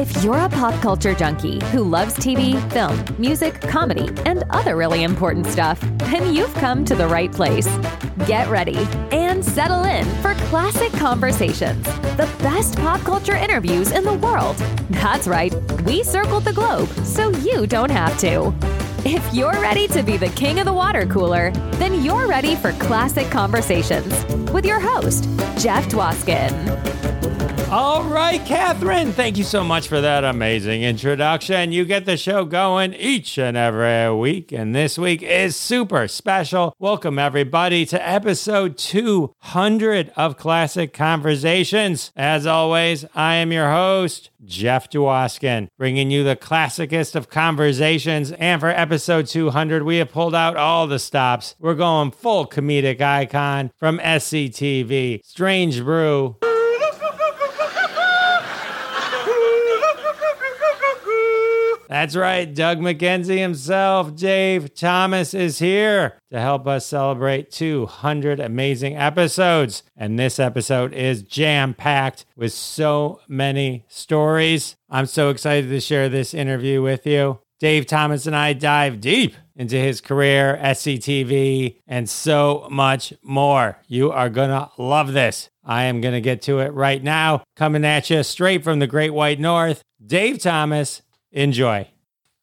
If you're a pop culture junkie who loves TV, film, music, comedy, and other really important stuff, then you've come to the right place. Get ready and settle in for Classic Conversations, the best pop culture interviews in the world. That's right, we circled the globe so you don't have to. If you're ready to be the king of the water cooler, then you're ready for Classic Conversations with your host, Jeff Dwoskin. All right, Catherine, thank you so much for that amazing introduction. You get the show going each and every week, and this week is super special. Welcome, everybody, to episode 200 of Classic Conversations. As always, I am your host, Jeff Dwoskin, bringing you the classicest of conversations. And for episode 200, we have pulled out all the stops. We're going full comedic icon from SCTV, Strange Brew. That's right. Doug McKenzie himself, Dave Thomas, is here to help us celebrate 200 amazing episodes. And this episode is jam packed with so many stories. I'm so excited to share this interview with you. Dave Thomas and I dive deep into his career, SCTV, and so much more. You are going to love this. I am going to get to it right now. Coming at you straight from the Great White North, Dave Thomas Enjoy.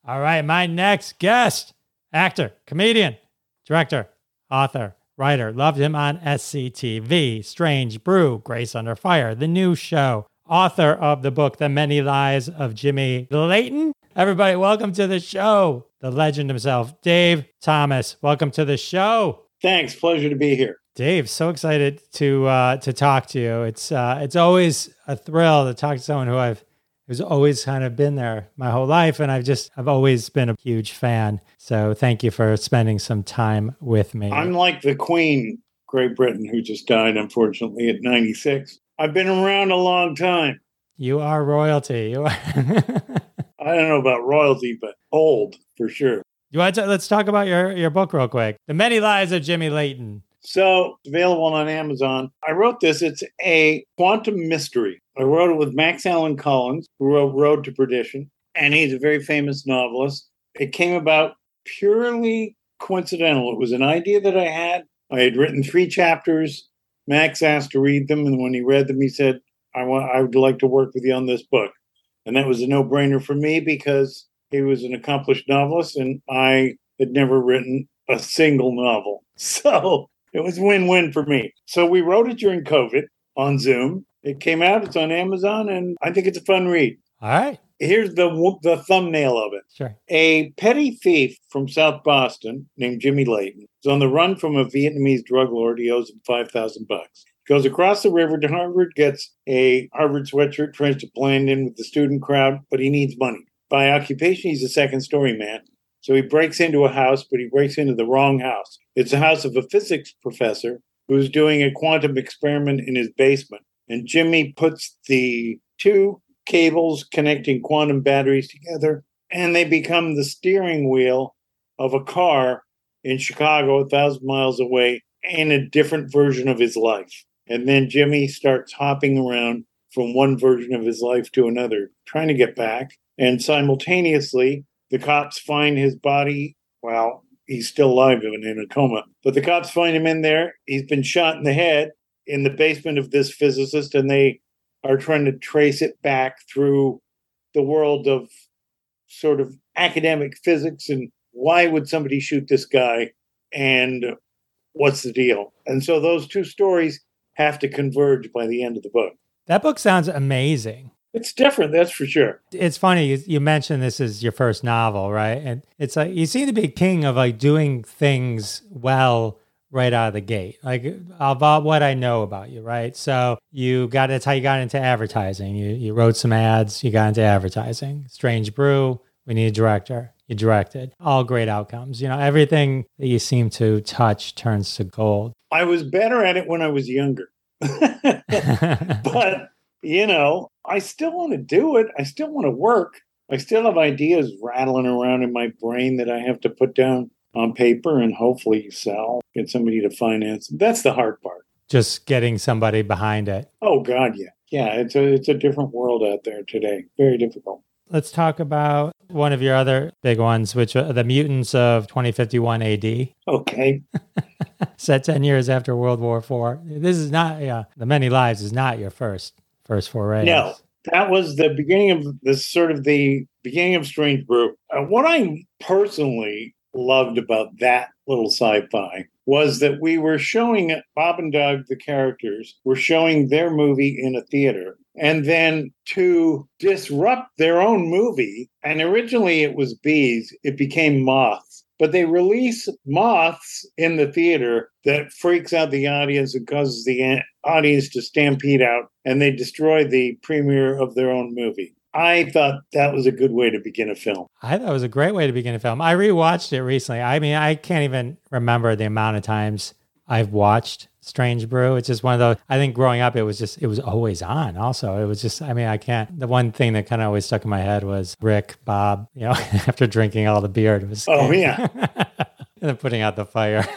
All right, my next guest, actor, comedian, director, author, writer. Loved him on SCTV, Strange Brew, Grace Under Fire, The New Show, author of the book The Many Lives of Jimmy Layton. Everybody, welcome to the show. The legend himself, Dave Thomas. Welcome to the show. Thanks. Pleasure to be here. Dave, so excited to uh, to talk to you. It's uh, it's always a thrill to talk to someone who I've who's always kind of been there my whole life. And I've just, I've always been a huge fan. So thank you for spending some time with me. I'm like the Queen, Great Britain, who just died, unfortunately, at 96. I've been around a long time. You are royalty. You are. I don't know about royalty, but old for sure. You want to, let's talk about your, your book real quick. The Many Lives of Jimmy Layton. So available on Amazon. I wrote this. It's a quantum mystery. I wrote it with Max Allan Collins, who wrote Road to Perdition, and he's a very famous novelist. It came about purely coincidental. It was an idea that I had. I had written three chapters. Max asked to read them, and when he read them, he said, "I want. I would like to work with you on this book." And that was a no-brainer for me because he was an accomplished novelist, and I had never written a single novel. So it was win-win for me. So we wrote it during COVID on Zoom. It came out. It's on Amazon, and I think it's a fun read. All right. Here's the the thumbnail of it. Sure. A petty thief from South Boston named Jimmy Layton is on the run from a Vietnamese drug lord. He owes him five thousand bucks. Goes across the river to Harvard, gets a Harvard sweatshirt, tries to blend in with the student crowd, but he needs money. By occupation, he's a second story man. So he breaks into a house, but he breaks into the wrong house. It's the house of a physics professor who's doing a quantum experiment in his basement. And Jimmy puts the two cables connecting quantum batteries together, and they become the steering wheel of a car in Chicago, a thousand miles away, in a different version of his life. And then Jimmy starts hopping around from one version of his life to another, trying to get back. And simultaneously, the cops find his body. Well, he's still alive and in a coma, but the cops find him in there. He's been shot in the head in the basement of this physicist, and they are trying to trace it back through the world of sort of academic physics and why would somebody shoot this guy and what's the deal? And so those two stories have to converge by the end of the book. That book sounds amazing. It's different, that's for sure. It's funny you, you mentioned this is your first novel, right? And it's like you seem to be king of like doing things well right out of the gate. Like about what I know about you, right? So you got that's how you got into advertising. You you wrote some ads, you got into advertising. Strange Brew, we need a director. You directed. All great outcomes. You know, everything that you seem to touch turns to gold. I was better at it when I was younger. but, you know, I still want to do it. I still want to work. I still have ideas rattling around in my brain that I have to put down on paper and hopefully you sell, get somebody to finance. That's the hard part. Just getting somebody behind it. Oh, God, yeah. yeah, it's a it's a different world out there today. Very difficult. Let's talk about one of your other big ones, which are the mutants of 2051 AD. Okay. Set 10 years after World War IV. This is not, yeah, The Many Lives is not your first first foray. No, that was the beginning of this sort of the beginning of Strange Brew. Uh, what I personally loved about that little sci-fi was that we were showing Bob and Doug, the characters, were showing their movie in a theater. And then to disrupt their own movie, and originally it was bees, it became moths. But they release moths in the theater that freaks out the audience and causes the audience to stampede out, and they destroy the premiere of their own movie. I thought that was a good way to begin a film. I thought it was a great way to begin a film. I rewatched it recently. I mean, I can't even remember the amount of times I've watched Strange Brew. It's just one of those. I think growing up, it was just it was always on. Also, it was just. I mean, I can't. The one thing that kind of always stuck in my head was Rick, Bob. You know, after drinking all the beer, it was. Oh yeah. and then putting out the fire.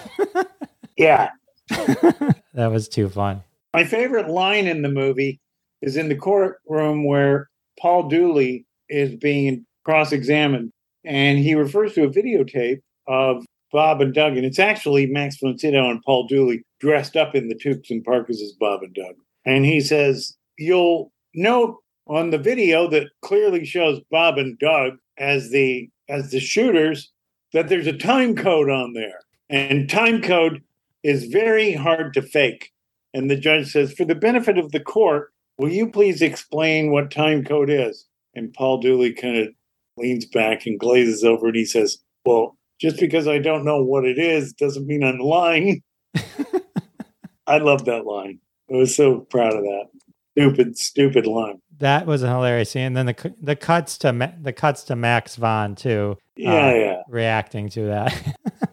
yeah. that was too fun. My favorite line in the movie is in the courtroom where Paul Dooley is being cross examined, and he refers to a videotape of Bob and Doug, and it's actually Max von and Paul Dooley dressed up in the toques and parkas as Bob and Doug. And he says, You'll note on the video that clearly shows Bob and Doug as the as the shooters that there's a time code on there. And time code is very hard to fake. And the judge says, For the benefit of the court, Will you please explain what time code is? And Paul Dooley kind of leans back and glazes over and he says, Well, just because I don't know what it is doesn't mean I'm lying. I love that line. I was so proud of that. Stupid, stupid line. That was a hilarious scene. And then the the cuts to the cuts to Max von too. Yeah, uh, yeah. Reacting to that.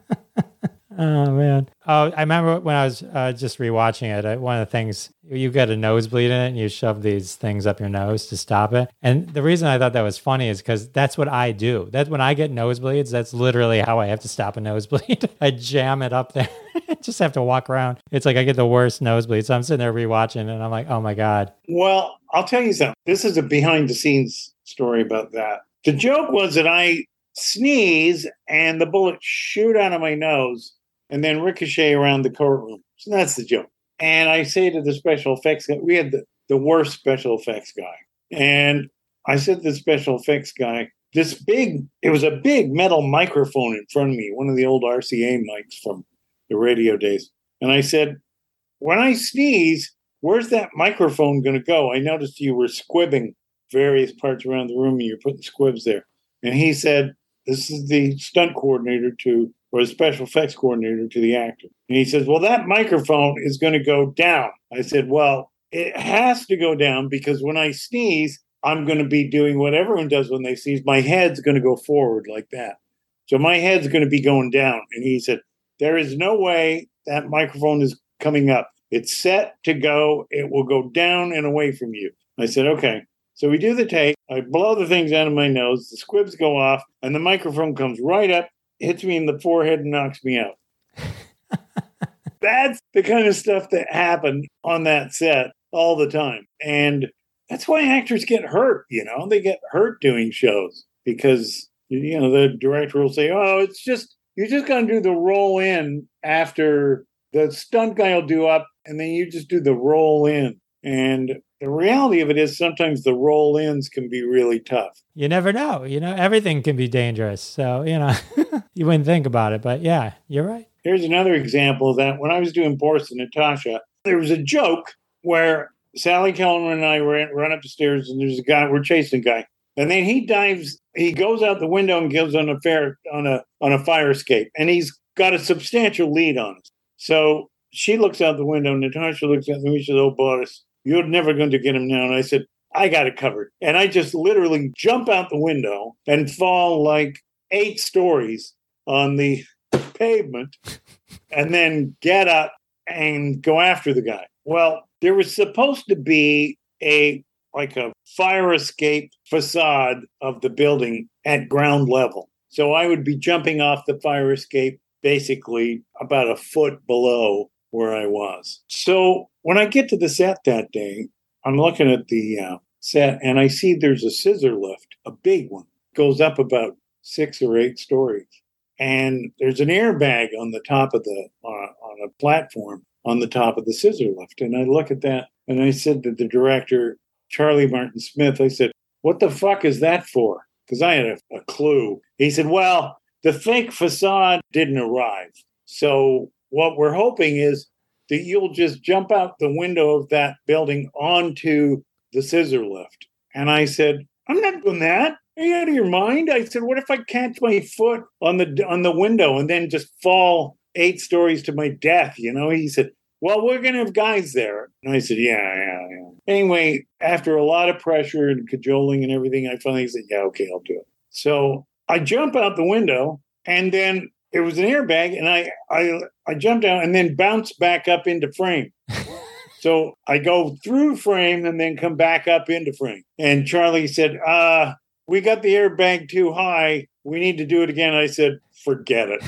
Oh man! Oh, I remember when I was uh, just rewatching it. Uh, one of the things you get a nosebleed in it, and you shove these things up your nose to stop it. And the reason I thought that was funny is because that's what I do. That's when I get nosebleeds. That's literally how I have to stop a nosebleed. I jam it up there. just have to walk around. It's like I get the worst nosebleed. So I'm sitting there rewatching, and I'm like, oh my god. Well, I'll tell you something. This is a behind the scenes story about that. The joke was that I sneeze and the bullets shoot out of my nose and then ricochet around the courtroom. So that's the joke. And I say to the special effects guy, we had the, the worst special effects guy. And I said to the special effects guy, this big, it was a big metal microphone in front of me, one of the old RCA mics from the radio days. And I said, when I sneeze, where's that microphone going to go? I noticed you were squibbing various parts around the room and you're putting squibs there. And he said, this is the stunt coordinator to or a special effects coordinator to the actor. And he says, Well, that microphone is going to go down. I said, Well, it has to go down because when I sneeze, I'm going to be doing what everyone does when they sneeze. My head's going to go forward like that. So my head's going to be going down. And he said, There is no way that microphone is coming up. It's set to go. It will go down and away from you. I said, Okay. So we do the take. I blow the things out of my nose. The squibs go off, and the microphone comes right up hits me in the forehead and knocks me out. that's the kind of stuff that happened on that set all the time. And that's why actors get hurt, you know, they get hurt doing shows because, you know, the director will say, oh, it's just, you just got to do the roll in after the stunt guy will do up, and then you just do the roll in. And the reality of it is sometimes the roll ins can be really tough. You never know. You know, everything can be dangerous. So, you know, you wouldn't think about it. But yeah, you're right. Here's another example that. When I was doing Boris and Natasha, there was a joke where Sally Kellerman and I ran, run up the stairs and there's a guy, we're chasing a guy. And then he dives, he goes out the window and goes on a fair on a on a fire escape. And he's got a substantial lead on us. So she looks out the window, Natasha looks out the window, she says, Oh Boris, you're never going to get him now. And I said, I got it covered. And I just literally jump out the window and fall like eight stories on the pavement and then get up and go after the guy. Well, there was supposed to be a like a fire escape facade of the building at ground level. So I would be jumping off the fire escape basically about a foot below where I was. So when I get to the set that day, I'm looking at the uh, set and I see there's a scissor lift, a big one, goes up about six or eight stories. And there's an airbag on the top of the, uh, on a platform on the top of the scissor lift. And I look at that and I said to the director, Charlie Martin Smith, I said, What the fuck is that for? Because I had a, a clue. He said, Well, the fake facade didn't arrive. So what we're hoping is that you'll just jump out the window of that building onto the scissor lift. And I said, I'm not doing that. Are you out of your mind? I said, what if I catch my foot on the on the window and then just fall eight stories to my death? You know, he said, well, we're going to have guys there. And I said, yeah, yeah, yeah. Anyway, after a lot of pressure and cajoling and everything, I finally said, yeah, okay, I'll do it. So I jump out the window and then it was an airbag and I, I, I jumped out and then bounced back up into frame. so I go through frame and then come back up into frame. And Charlie said, uh, we got the airbag too high. We need to do it again. I said, forget it.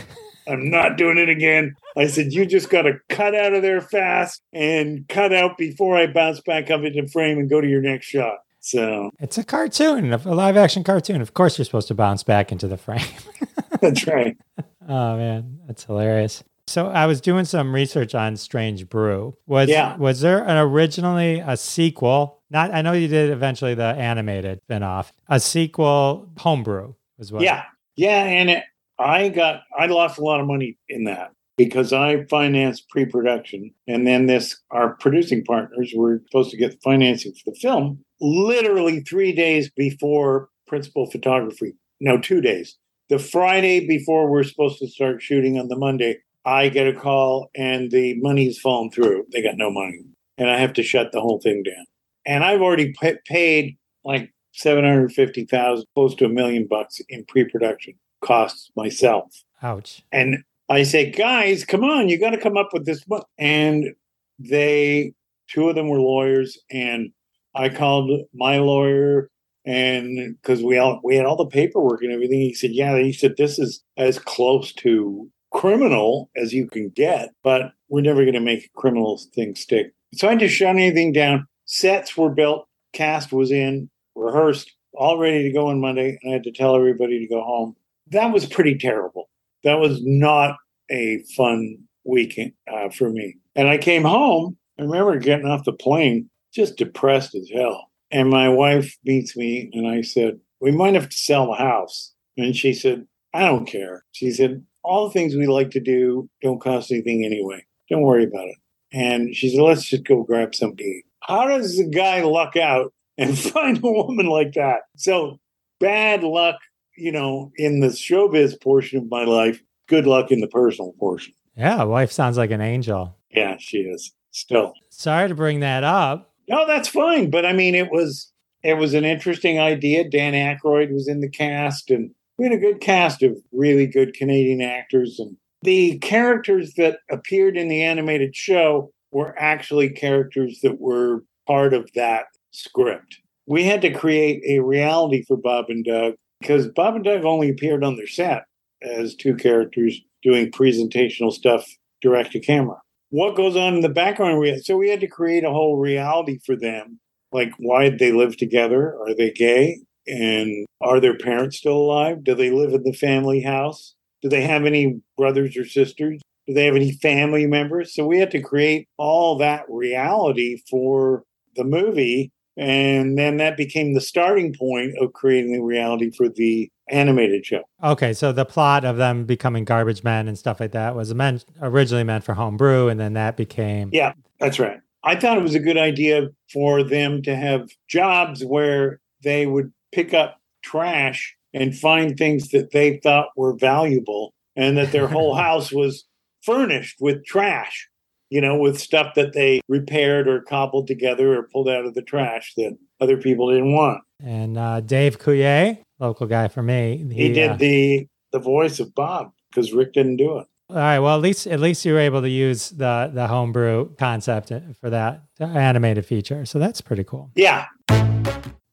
I'm not doing it again. I said, you just got to cut out of there fast and cut out before I bounce back up into frame and go to your next shot. So it's a cartoon, a live action cartoon. Of course, you're supposed to bounce back into the frame. that's right. Oh man, that's hilarious. So I was doing some research on Strange Brew. Was yeah. was there an originally a sequel? Not I know you did eventually the animated spin-off. A sequel homebrew as well. Yeah. Yeah, and it, I got I lost a lot of money in that because I financed pre-production and then this our producing partners were supposed to get financing for the film literally 3 days before principal photography. No, 2 days. The Friday before we're supposed to start shooting on the Monday, I get a call and the money's fallen through. They got no money and I have to shut the whole thing down. And I've already p- paid like 750,000 close to a million bucks in pre-production costs myself. Ouch. And I say, guys, come on, you got to come up with this book. And they, two of them were lawyers, and I called my lawyer, and because we all we had all the paperwork and everything, he said, yeah, he said this is as close to criminal as you can get, but we're never going to make a criminal thing stick. So I just shut anything down. Sets were built, cast was in, rehearsed, all ready to go on Monday, and I had to tell everybody to go home that was pretty terrible. That was not a fun weekend uh, for me. And I came home. I remember getting off the plane just depressed as hell. And my wife meets me, and I said, We might have to sell the house. And she said, I don't care. She said, All the things we like to do don't cost anything anyway. Don't worry about it. And she said, Let's just go grab something. How does a guy luck out and find a woman like that? So bad luck you know, in the showbiz portion of my life, good luck in the personal portion. Yeah, wife sounds like an angel. Yeah, she is. Still. Sorry to bring that up. No, that's fine. But I mean it was it was an interesting idea. Dan Aykroyd was in the cast and we had a good cast of really good Canadian actors and the characters that appeared in the animated show were actually characters that were part of that script. We had to create a reality for Bob and Doug because Bob and Doug only appeared on their set as two characters doing presentational stuff direct to camera. What goes on in the background? So we had to create a whole reality for them. Like, why did they live together? Are they gay? And are their parents still alive? Do they live in the family house? Do they have any brothers or sisters? Do they have any family members? So we had to create all that reality for the movie and then that became the starting point of creating the reality for the animated show. Okay, so the plot of them becoming garbage men and stuff like that was meant originally meant for homebrew, and then that became yeah, that's right. I thought it was a good idea for them to have jobs where they would pick up trash and find things that they thought were valuable, and that their whole house was furnished with trash you know, with stuff that they repaired or cobbled together or pulled out of the trash that other people didn't want. And uh, Dave Coulier, local guy for me, he, he did uh, the the voice of Bob because Rick didn't do it. All right. Well, at least at least you were able to use the the homebrew concept for that animated feature. So that's pretty cool. Yeah.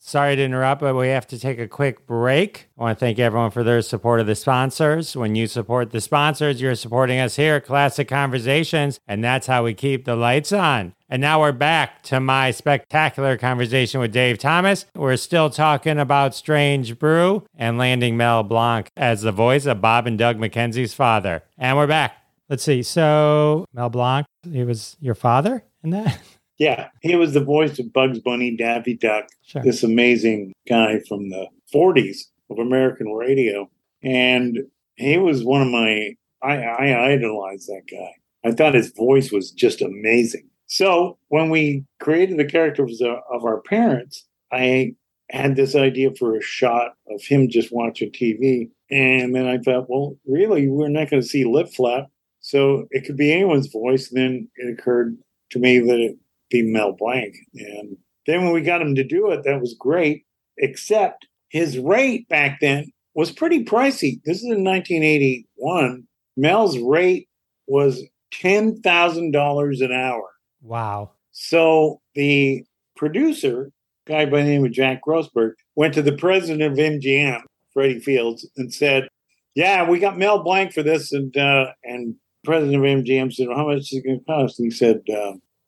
Sorry to interrupt, but we have to take a quick break. I want to thank everyone for their support of the sponsors. When you support the sponsors, you're supporting us here at Classic Conversations, and that's how we keep the lights on. And now we're back to my spectacular conversation with Dave Thomas. We're still talking about Strange Brew and landing Mel Blanc as the voice of Bob and Doug McKenzie's father. And we're back. Let's see. So, Mel Blanc, he was your father in that? Yeah, he was the voice of Bugs Bunny, Daffy Duck, Sure. this amazing guy from the 40s of American radio. And he was one of my, I, I idolized that guy. I thought his voice was just amazing. So when we created the characters of, of our parents, I had this idea for a shot of him just watching TV. And then I thought, well, really, we're not going to see lip flap. So it could be anyone's voice. And then it occurred to me that it be Mel Blanc. And then when we got him to do it, that was great, except his rate back then was pretty pricey. This is in 1981. Mel's rate was $10,000 an hour. Wow. So the producer, guy by the name of Jack Grossberg, went to the president of MGM, Freddie Fields, and said, "Yeah, we got Mel Blanc for this." And uh, and president of MGM said, well, "How much is it going to cost?" And he said,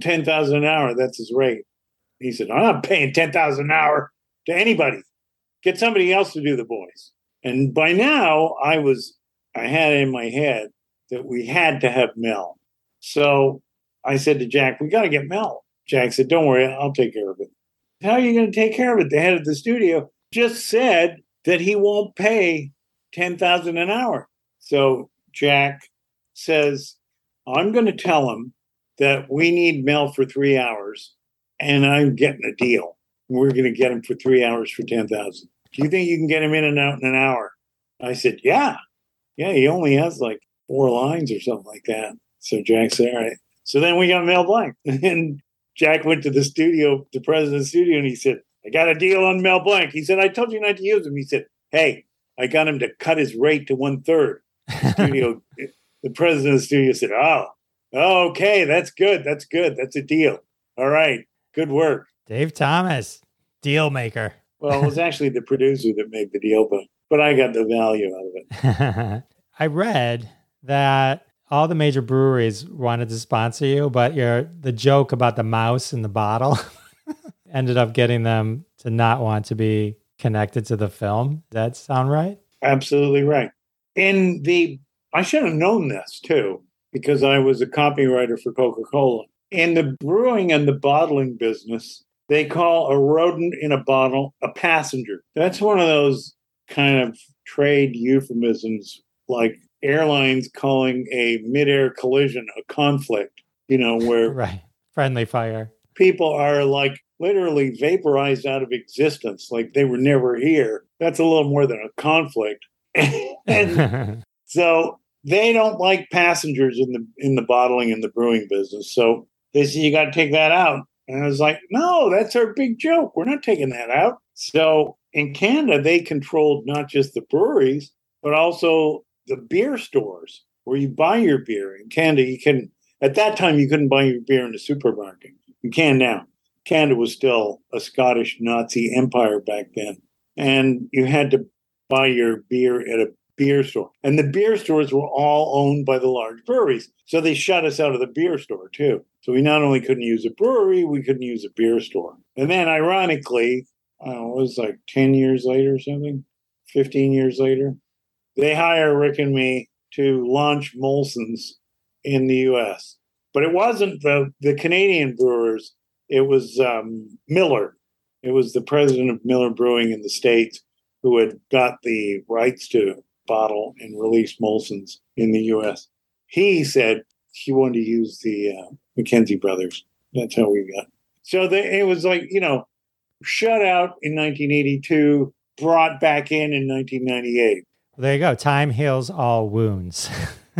uh, 10000 an hour. That's his rate." He said, "I'm not paying ten thousand an hour to anybody. Get somebody else to do the voice." And by now, I was I had in my head that we had to have Mel. So I said to Jack, we got to get Mel. Jack said, don't worry, I'll take care of it. How are you going to take care of it? The head of the studio just said that he won't pay 10000 an hour. So Jack says, I'm going to tell him that we need Mel for three hours and I'm getting a deal. We're going to get him for three hours for 10000 Do you think you can get him in and out in an hour? I said, yeah. Yeah, he only has like four lines or something like that. So Jack said, all right. So then we got Mel Blanc. And Jack went to the studio, the president's studio, and he said, I got a deal on Mel Blanc. He said, I told you not to use him. He said, Hey, I got him to cut his rate to one third. Studio, the president of the studio said, Oh, okay, that's good. That's good. That's a deal. All right. Good work. Dave Thomas, deal maker. Well, it was actually the producer that made the deal, but but I got the value out of it. I read that all the major breweries wanted to sponsor you, but your the joke about the mouse in the bottle ended up getting them to not want to be connected to the film. Does that sound right? Absolutely right. In the, I should have known this too, because I was a copywriter for Coca Cola. In the brewing and the bottling business, they call a rodent in a bottle a passenger. That's one of those kind of trade euphemisms like airlines calling a midair collision a conflict, you know, where Right. Friendly fire. people are like literally vaporized out of existence, like they were never here. That's a little more than a conflict. and so they don't like passengers in the in the bottling and the brewing business. So they said you got to take that out. And I was like, no, that's our big joke. We're not taking that out. So in Canada, they controlled not just the breweries, but also the beer stores where you buy your beer. In Canada, you can at that time you couldn't buy your beer in the supermarket. You can now. Canada was still a Scottish Nazi empire back then. And you had to buy your beer at a beer store. And the beer stores were all owned by the large breweries. So they shut us out of the beer store too. So we not only couldn't use a brewery, we couldn't use a beer store. And then ironically, know, it was like 10 years later or something, 15 years later, they hire Rick and me to launch Molson's in the US. But it wasn't the, the Canadian brewers, it was um, Miller. It was the president of Miller Brewing in the States who had got the rights to bottle and release Molson's in the US. He said he wanted to use the uh, McKenzie brothers. That's how we got. So the, it was like, you know, shut out in 1982, brought back in in 1998. Well, there you go. Time heals all wounds.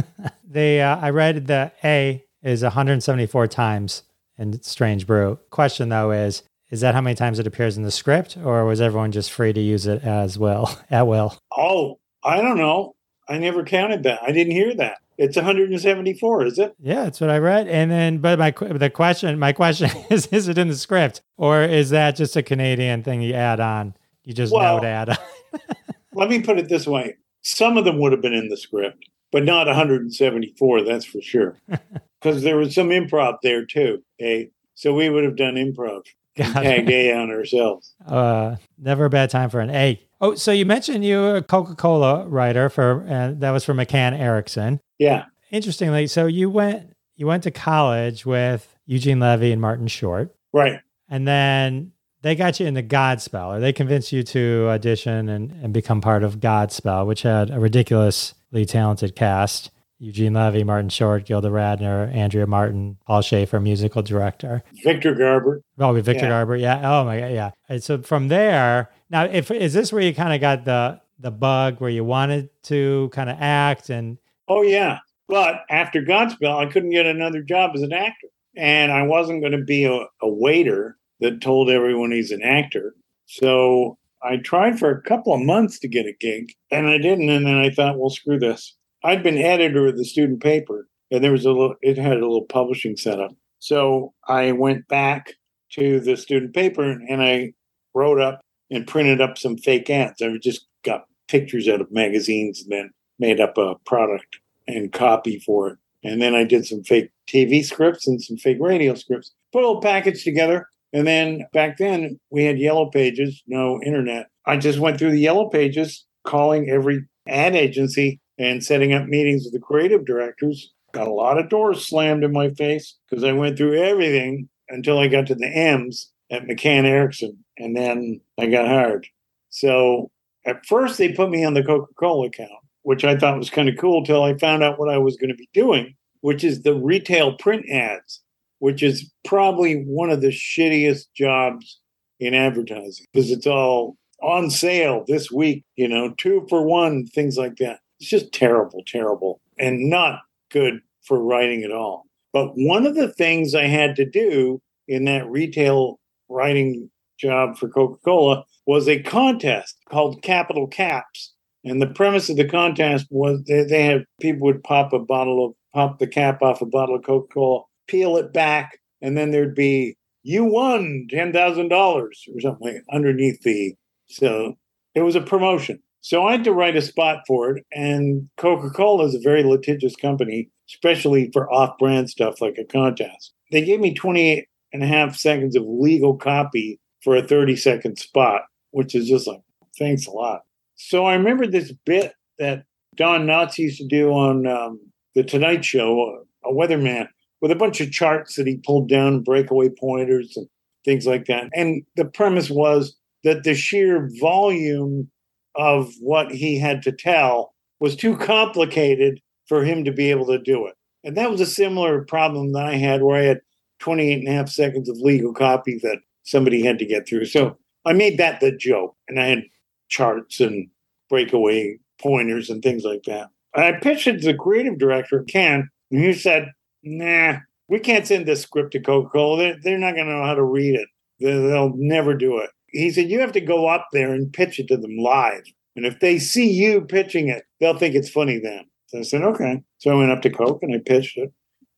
they, uh, I read that A is 174 times in Strange Brew. Question though is, is that how many times it appears in the script, or was everyone just free to use it as well at will? Oh, I don't know. I never counted that. I didn't hear that. It's 174, is it? Yeah, that's what I read. And then, but my the question, my question is, is it in the script, or is that just a Canadian thing you add on? You just Well- know to add on. Let me put it this way: some of them would have been in the script, but not 174. That's for sure, because there was some improv there too. Okay, so we would have done improv, Tagged. A on ourselves. Uh, never a bad time for an A. Oh, so you mentioned you were a Coca Cola writer for, and that was for McCann Erickson. Yeah, Interestingly, so you went you went to college with Eugene Levy and Martin Short, right. and then they got you into Godspell, or they convinced you to audition and, and become part of Godspell, which had a ridiculously talented cast. Eugene Levy, Martin Short, Gilda Radner, Andrea Martin, Paul Shaffer, musical director. Victor Garber. Oh, Victor Yeah. Garber, yeah. Oh my god, yeah. And so from there, now, if is this where you kind of got the the bug where you wanted to kind of act and Oh yeah, but after Godspell, I couldn't get another job as an actor, and I wasn't going to be a, a waiter that told everyone he's an actor. So I tried for a couple of months to get a gig, and I didn't. And then I thought, well, screw this. I'd been editor of the student paper, and there was a little. It had a little publishing setup. So I went back to the student paper, and I wrote up and printed up some fake ads. I just got pictures out of magazines and then made up a product and copy for it. And then I did some fake TV scripts and some fake radio scripts, put a little package together. And then back then we had yellow pages, no internet. I just went through the yellow pages, calling every ad agency and setting up meetings with the creative directors. Got a lot of doors slammed in my face because I went through everything until I got to the M's at McCann Erickson. And then I got hired. So at first they put me on the Coca Cola account, which I thought was kind of cool till I found out what I was going to be doing, which is the retail print ads, which is probably one of the shittiest jobs in advertising because it's all on sale this week, you know, two for one, things like that. It's just terrible, terrible, and not good for writing at all. But one of the things I had to do in that retail writing job for Coca Cola was a contest called Capital Caps. And the premise of the contest was they, they had people would pop a bottle of pop the cap off a bottle of Coca Cola, peel it back, and then there'd be you won ten thousand dollars or something underneath the. So it was a promotion. So I had to write a spot for it, and Coca Cola is a very litigious company, especially for off-brand stuff like a contest. They gave me 28 and a half seconds of legal copy for a 30 second spot, which is just like, thanks a lot. So I remember this bit that Don Knotts used to do on um, The Tonight Show, a weatherman, with a bunch of charts that he pulled down, breakaway pointers and things like that. And the premise was that the sheer volume of what he had to tell was too complicated for him to be able to do it. And that was a similar problem that I had where I had 28 and a half seconds of legal copy that somebody had to get through. So I made that the joke, and I had charts and breakaway pointers and things like that. I pitched it to the creative director, Ken, and he said, nah, we can't send this script to Coca Cola. They're, they're not going to know how to read it. They- They'll never do it. He said, you have to go up there and pitch it to them live. And if they see you pitching it, they'll think it's funny then. So I said, okay. So I went up to Coke and I pitched it.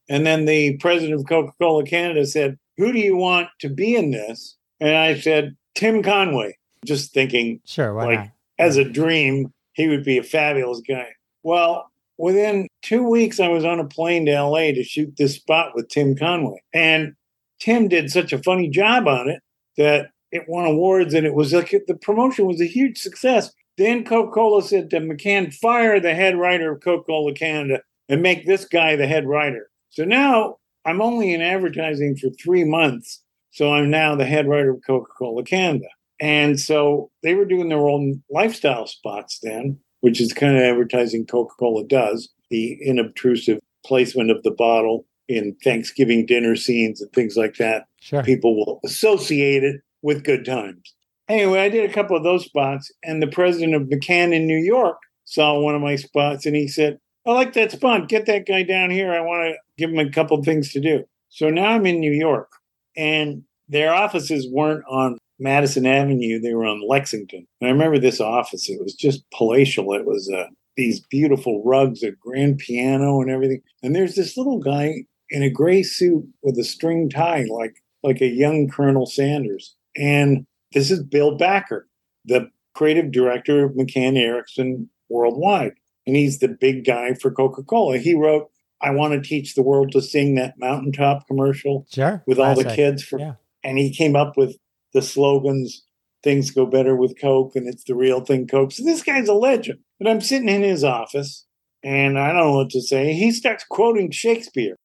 And then the president of Coca Cola Canada said, Who do you want to be in this? And I said, Tim Conway, just thinking sure, Like- not? as a dream, he would be a fabulous guy. Well, within two weeks, I was on a plane to LA to shoot this spot with Tim Conway. And Tim did such a funny job on it that it won awards and it was like the promotion was a huge success. Then Coca Cola said to McCann, fire the head writer of Coca Cola Canada and make this guy the head writer. So now I'm only in advertising for three months. So I'm now the head writer of Coca Cola Canada. And so they were doing their own lifestyle spots then, which is the kind of advertising Coca Cola does the inobtrusive placement of the bottle in Thanksgiving dinner scenes and things like that. Sure. People will associate it with good times. Anyway, I did a couple of those spots, and the president of McCann in New York saw one of my spots and he said, I like that spot. Get that guy down here. I want to give him a couple of things to do. So now I'm in New York, and their offices weren't on Madison Avenue, they were on Lexington. And I remember this office, it was just palatial. It was a these beautiful rugs, a grand piano, and everything. And there's this little guy in a gray suit with a string tie, like like a young Colonel Sanders. And this is Bill Backer, the creative director of McCann Erickson worldwide. And he's the big guy for Coca Cola. He wrote, I want to teach the world to sing that mountaintop commercial Sure. with all the kids. For, Yeah. And he came up with the slogans things go better with Coke and it's the real thing, Coke. So this guy's a legend. But I'm sitting in his office and I don't know what to say. He starts quoting Shakespeare.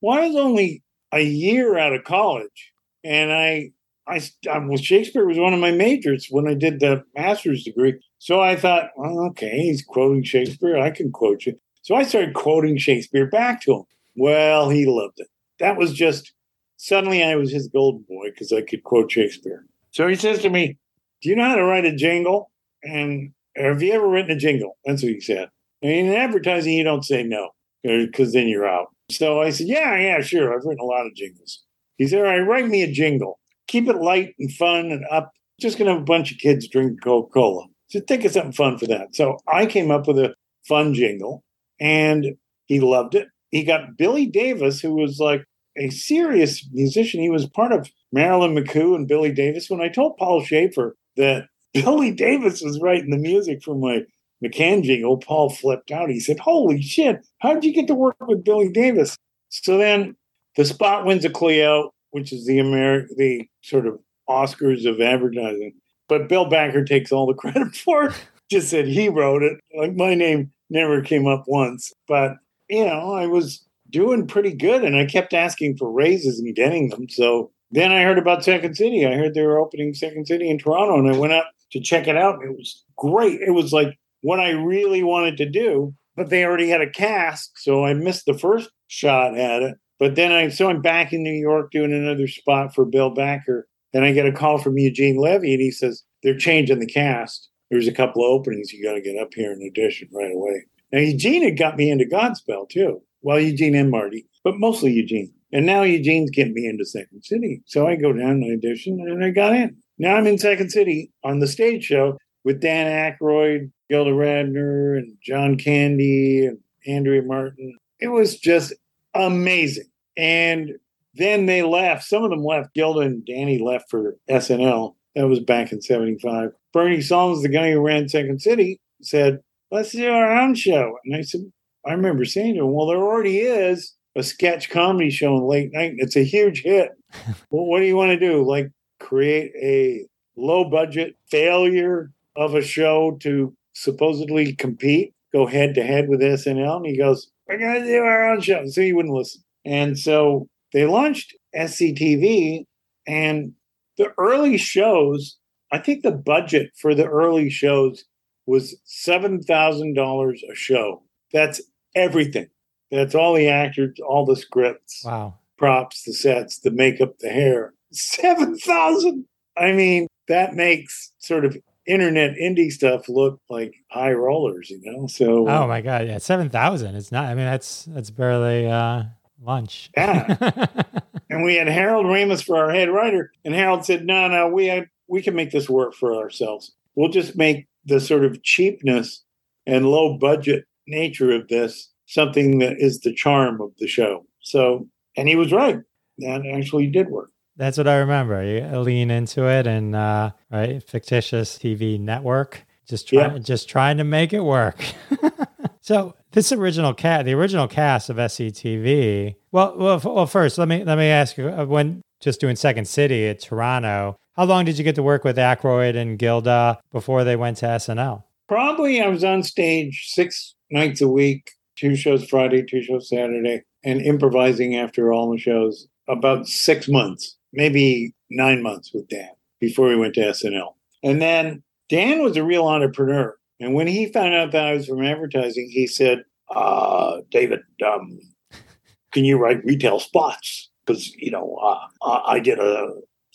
Well, I was only a year out of college and I I, I well, Shakespeare was one of my majors when I did the master's degree. So I thought, well, okay, he's quoting Shakespeare. I can quote you. So I started quoting Shakespeare back to him. Well, he loved it. That was just suddenly I was his golden boy because I could quote Shakespeare. So he says to me, Do you know how to write a jingle? And have you ever written a jingle? That's what he said. And in advertising, you don't say no uh, because then you're out. So I said, Yeah, yeah, sure. I've written a lot of jingles. He said, All right, write me a jingle. Keep it light and fun and up. Just going to have a bunch of kids drink Coca Cola. So think of something fun for that. So I came up with a fun jingle and he loved it. He got Billy Davis, who was like a serious musician. He was part of Marilyn McCoo and Billy Davis. When I told Paul Shaffer that Billy Davis was writing the music for my McCann jingle, Paul flipped out. He said, Holy shit, how'd you get to work with Billy Davis? So then the spot wins a Clio, which is the Ameri- the sort of Oscars of advertising. But Bill Backer takes all the credit for it. Just said he wrote it. Like my name never came up once. But, you know, I was doing pretty good and I kept asking for raises and getting them. So then I heard about Second City. I heard they were opening Second City in Toronto and I went up to check it out. It was great. It was like what I really wanted to do, but they already had a cast. So I missed the first shot at it. But then I, so I'm back in New York doing another spot for Bill Backer. Then I get a call from Eugene Levy and he says, they're changing the cast. There's a couple of openings. You got to get up here and audition right away. Now, Eugene had got me into Godspell too. Well, Eugene and Marty, but mostly Eugene. And now Eugene's getting me into Second City. So I go down and audition and I got in. Now I'm in Second City on the stage show with Dan Aykroyd, Gilda Radner, and John Candy and Andrea Martin. It was just amazing. And then they left. Some of them left. Gilda and Danny left for SNL. That was back in 75. Bernie Sahlins, the guy who ran Second City, said, let's do our own show. And I said, I remember saying to him, well, there already is a sketch comedy show in late night. It's a huge hit. well, what do you want to do? Like create a low budget failure of a show to supposedly compete, go head to head with SNL? And he goes, we're going to do our own show. So he wouldn't listen. And so they launched SCTV and the early shows, I think the budget for the early shows was $7,000 a show. That's everything. That's all the actors, all the scripts, Wow. props, the sets, the makeup, the hair. 7,000. I mean, that makes sort of internet indie stuff look like high rollers, you know? So, Oh my god, yeah, seven thousand. It's not. I mean, that's that's barely uh, lunch. Yeah. and we had Harold Ramis for our head writer, and Harold said, "No, no, we we can make this work for ourselves. We'll just make the sort of cheapness and low budget nature of this something that is the charm of the show." So, and he was right. That actually did work. That's what I remember. You lean into it and uh, right, fictitious TV network, just try, Yeah. just trying to make it work. so this original cat, the original cast of SCTV. Well, well, f- well, first let me let me ask you uh, when just doing Second City at Toronto. How long did you get to work with Aykroyd and Gilda before they went to SNL? Probably I was on stage six nights a week, two shows Friday, two shows Saturday, and improvising after all the shows about six months, maybe nine months with Dan before we went to SNL. And then Dan was a real entrepreneur. And when he found out that I was from advertising, he said, uh, David, um, can you write retail spots? Because, you know, uh, I did a,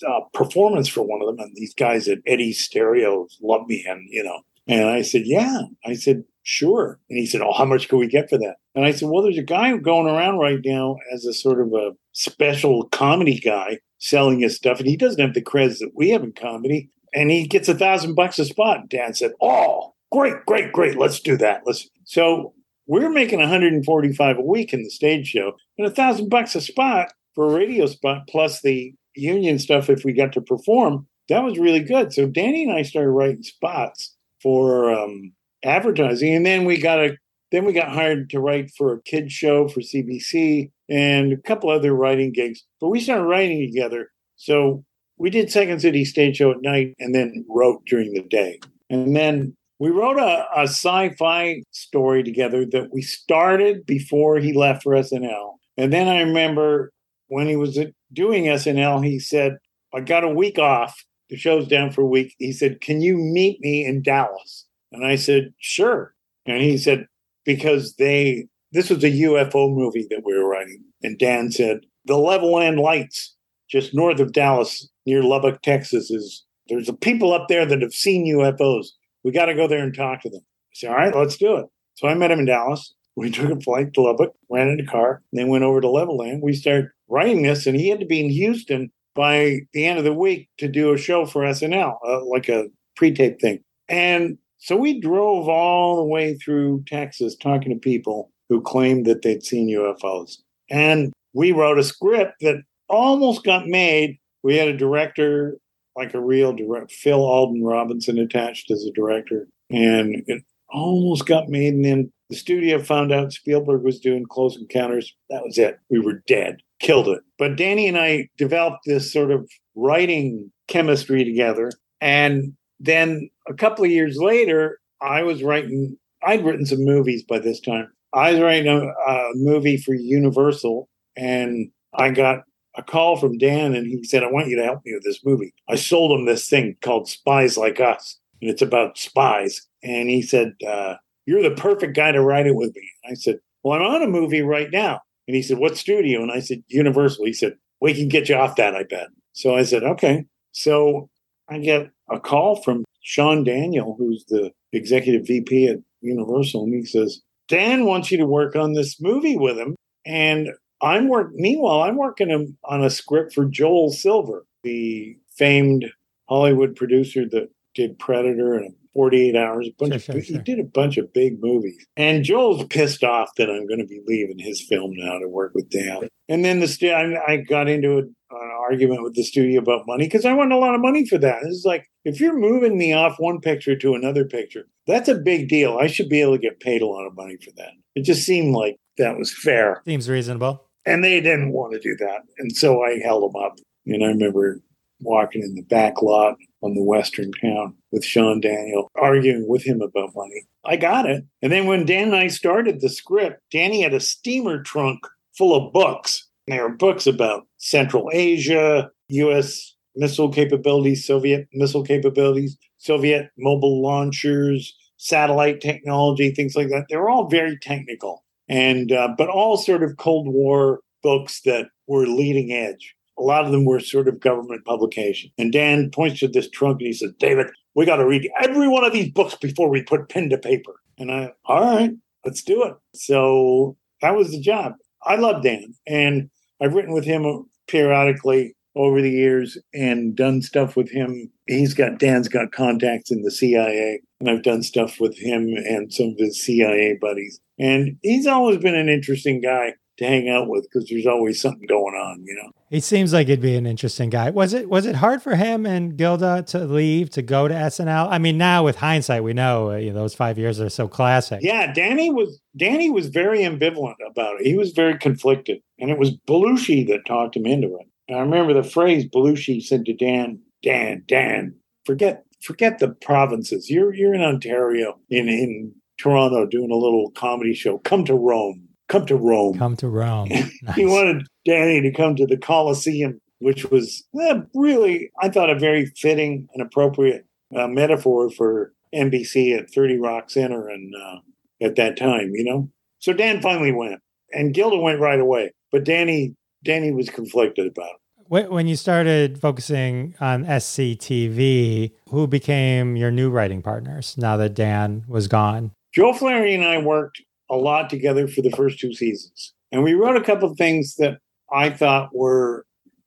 a performance for one of them, and these guys at Eddie Stereo love me. And, you know, and I said, Yeah. I said, Sure. And he said, Oh, how much can we get for that? And I said, Well, there's a guy going around right now as a sort of a special comedy guy selling his stuff, and he doesn't have the creds that we have in comedy. And he gets a thousand bucks a spot. Dan said, Oh, great, great, great. Let's do that. Let's. So we're making 145 a week in the stage show and a thousand bucks a spot for a radio spot plus the union stuff if we got to perform. That was really good. So Danny and I started writing spots for um, advertising, and then we got a then we got hired to write for a kids show for CBC and a couple other writing gigs. But we started writing together. So we did Second City Stage Show at night and then wrote during the day. And then we wrote a, a sci-fi story together that we started before he left for SNL. And then I remember when he was doing SNL, he said, I got a week off. The show's down for a week. He said, Can you meet me in Dallas? And I said, Sure. And he said, Because they, this was a UFO movie that we were writing. And Dan said, The Levelland Lights, just north of Dallas, near Lubbock, Texas, is there's people up there that have seen UFOs. We got to go there and talk to them. I said, All right, let's do it. So I met him in Dallas. We took a flight to Lubbock, rented a car, and then went over to Levelland. We started writing this, and he had to be in Houston by the end of the week to do a show for SNL, uh, like a pre-tape thing. And so we drove all the way through Texas talking to people who claimed that they'd seen UFOs. And we wrote a script that almost got made. We had a director, like a real director, Phil Alden Robinson attached as a director. And it almost got made. And then the studio found out Spielberg was doing Close Encounters. That was it. We were dead killed it. But Danny and I developed this sort of writing chemistry together. And then a couple of years later, I was writing, I'd written some movies by this time. I was writing a, a movie for Universal, and I got a call from Dan, and he said, I want you to help me with this movie. I sold him this thing called Spies Like Us, and it's about spies. And he said, uh, You're the perfect guy to write it with me. I said, Well, I'm on a movie right now. And he said, What studio? And I said, Universal. He said, We can get you off that, I bet. So I said, Okay. So I get a call from Sean Daniel, who's the executive VP at Universal, and he says, Dan wants you to work on this movie with him. And I'm work meanwhile, I'm working on a script for Joel Silver, the famed Hollywood producer that did Predator and 48 hours. A bunch sure, of, sure, He did a bunch of big movies. And Joel's pissed off that I'm going to be leaving his film now to work with Dan. And then the st- I got into a, an argument with the studio about money because I want a lot of money for that. It's like, if you're moving me off one picture to another picture, that's a big deal. I should be able to get paid a lot of money for that. It just seemed like that was fair. Seems reasonable. And they didn't want to do that. And so I held them up. And I remember walking in the back lot on the western town with Sean Daniel, arguing with him about money. I got it. And then when Dan and I started the script, Danny had a steamer trunk full of books. There are books about Central Asia, U.S. missile capabilities, Soviet missile capabilities, Soviet mobile launchers, satellite technology, things like that. They're all very technical, and uh, but all sort of Cold War books that were leading edge a lot of them were sort of government publication. And Dan points to this trunk and he says, David, we got to read every one of these books before we put pen to paper. And I, all right, let's do it. So that was the job. I love Dan and I've written with him periodically over the years and done stuff with him. He's got, Dan's got contacts in the CIA and I've done stuff with him and some of his CIA buddies. And he's always been an interesting guy to hang out with because there's always something going on, you know. He seems like he'd be an interesting guy. Was it was it hard for him and Gilda to leave to go to SNL? I mean, now with hindsight, we know, uh, you know those five years are so classic. Yeah, Danny was Danny was very ambivalent about it. He was very conflicted, and it was Belushi that talked him into it. And I remember the phrase Belushi said to Dan, Dan, Dan, forget forget the provinces. You're you're in Ontario, in in Toronto, doing a little comedy show. Come to Rome come to Rome. Come to Rome. Nice. he wanted Danny to come to the Colosseum, which was eh, really, I thought, a very fitting and appropriate uh, metaphor for NBC at 30 Rock Center and uh, at that time, you know. So Dan finally went, and Gilda went right away, but Danny Danny was conflicted about it. When you started focusing on SCTV, who became your new writing partners now that Dan was gone? Joe Flaherty and I worked a lot together for the first two seasons. And we wrote a couple of things that I thought were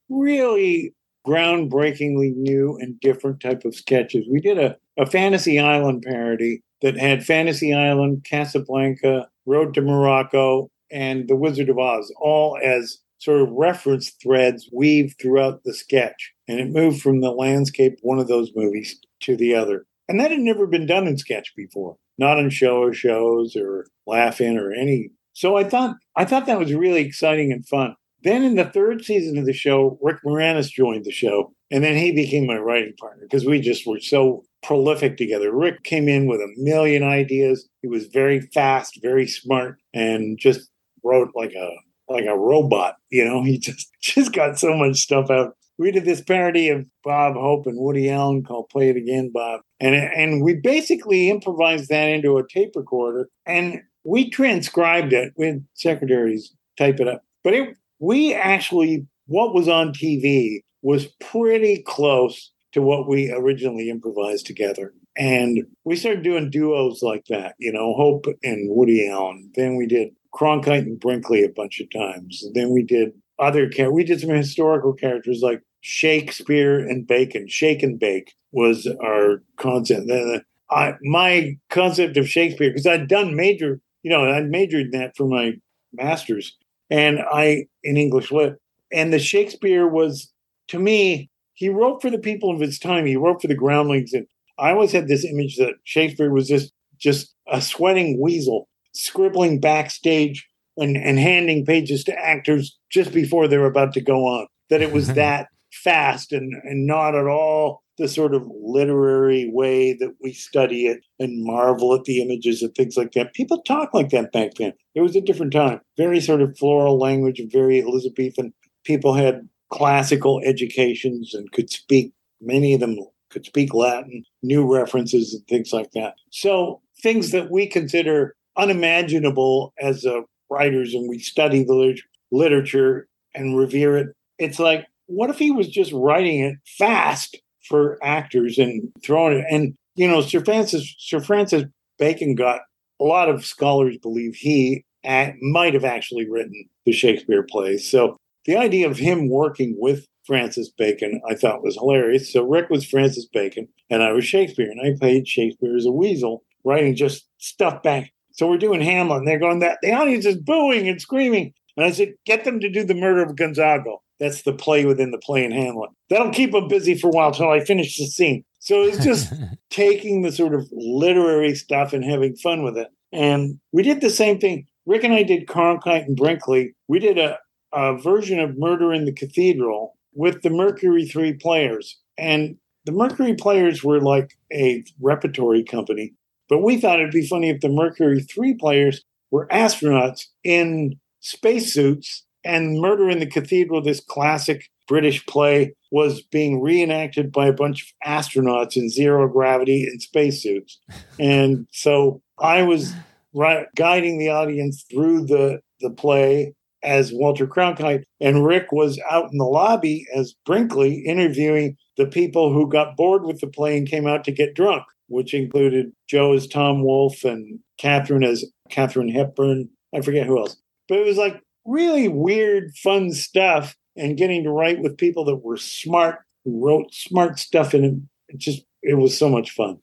really groundbreakingly new and different type of sketches. We did a, a Fantasy Island parody that had Fantasy Island, Casablanca, Road to Morocco, and The Wizard of Oz, all as sort of reference threads weaved throughout the sketch. And it moved from the landscape, one of those movies, to the other. And that had never been done in sketch before, not in Show of Shows or Laugh-In or any. So I thought I thought that was really exciting and fun. Then in the third season of the show, Rick Moranis joined the show, and then he became my writing partner because we just were so prolific together. Rick came in with a million ideas. He was very fast, very smart, and just wrote like a like a robot. You know, he just just got so much stuff out. We did this parody of Bob Hope and Woody Allen called "Play It Again, Bob," and and we basically improvised that into a tape recorder, and we transcribed it with secretaries type it up. But it, we actually what was on TV was pretty close to what we originally improvised together. And we started doing duos like that, you know, Hope and Woody Allen. Then we did Cronkite and Brinkley a bunch of times. Then we did other characters. We did some historical characters like Shakespeare and Bacon. Shake and Bake was our concept. Uh, I, my concept of Shakespeare, because I'd done major, you know, I'd majored in that for my master's and I in English lit. And the Shakespeare was, to me, he wrote for the people of his time. He wrote for the groundlings. And I always had this image that Shakespeare was just, just a sweating weasel scribbling backstage and, and handing pages to actors just before they're about to go on. That it was that fast and, and not at all the sort of literary way that we study it and marvel at the images and things like that. People talk like that back then. It was a different time. Very sort of floral language, very Elizabethan. People had classical educations and could speak, many of them could speak Latin, new references and things like that. So things that we consider unimaginable as writers and we study the literature and revere it. It's like, what if he was just writing it fast for actors and throwing it? And you know, Sir Francis Sir Francis Bacon got a lot of scholars believe he at, might have actually written the Shakespeare plays. So the idea of him working with Francis Bacon, I thought was hilarious. So Rick was Francis Bacon, and I was Shakespeare, and I played Shakespeare as a weasel, writing just stuff back so we're doing Hamlet, and they're going that the audience is booing and screaming. And I said, get them to do the murder of Gonzago. That's the play within the play in Hamlet. That'll keep them busy for a while until I finish the scene. So it's just taking the sort of literary stuff and having fun with it. And we did the same thing. Rick and I did Cronkite and Brinkley. We did a, a version of Murder in the Cathedral with the Mercury Theatre players. And the Mercury players were like a repertory company but we thought it'd be funny if the Mercury Theatre players were astronauts in spacesuits and Murder in the Cathedral, this classic British play, was being reenacted by a bunch of astronauts in zero gravity in spacesuits. and so I was right, guiding the audience through the, the play as Walter Cronkite, and Rick was out in the lobby as Brinkley interviewing the people who got bored with the play and came out to get drunk which included Joe as Tom Wolfe and Catherine as Katharine Hepburn. I forget who else. But it was like really weird, fun stuff and getting to write with people that were smart, who wrote smart stuff And it. Just, it was so much fun.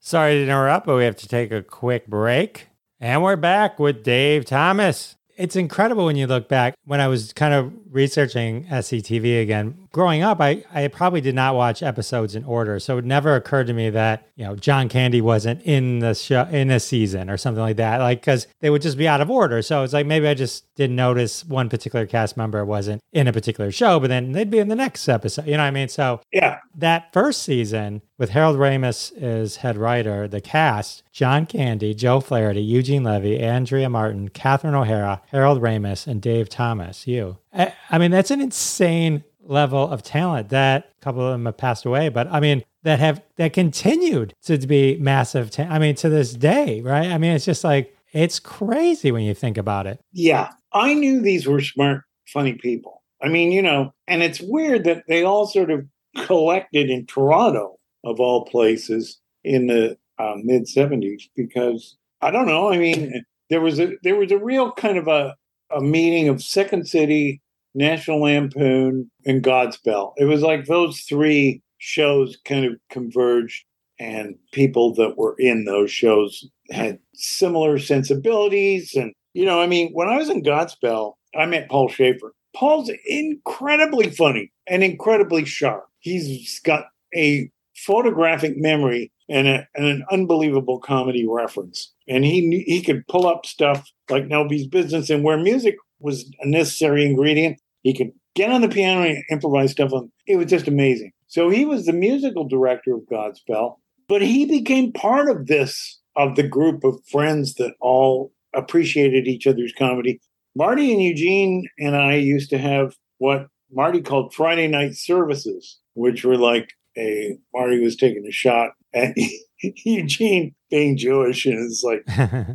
Sorry to interrupt, but we have to take a quick break. And we're back with Dave Thomas. It's incredible when you look back. When I was kind of researching SCTV again, growing up, I, I probably did not watch episodes in order. So it never occurred to me that, you know, John Candy wasn't in the show in a season or something like that. Like, cause they would just be out of order. So it's like maybe I just didn't notice one particular cast member wasn't in a particular show, but then they'd be in the next episode. You know what I mean? So yeah, that first season with Harold Ramis as head writer, the cast, John Candy, Joe Flaherty, Eugene Levy, Andrea Martin, Catherine O'Hara, Harold Ramis, and Dave Thomas, you. I, I mean, that's an insane level of talent that a couple of them have passed away, but I mean, that have that continued to be massive. I mean, to this day, right? I mean, it's just like it's crazy when you think about it. Yeah, I knew these were smart, funny people. I mean, you know, and it's weird that they all sort of collected in Toronto, of all places, in the uh, mid '70s, because I don't know. I mean, there was a there was a real kind of a a meeting of Second City, National Lampoon, and Godspell. It was like those three shows kind of converged. and people that were in those shows had similar sensibilities. And, you know, I mean, when I was in Godspell, I met Paul Shaffer. Paul's incredibly funny and incredibly sharp. He's got a photographic memory and, a, and, an unbelievable comedy reference. And he he could pull up stuff like Nobody's Business, and where music was a necessary ingredient, he could get on the piano and improvise stuff. On it was just amazing. So he was the musical director of Godspell, but he became part of this of the group of friends that all appreciated each other's comedy. Marty and Eugene and I used to have what Marty called Friday night services, which were like a Marty was taking a shot at Eugene being Jewish, and it's like,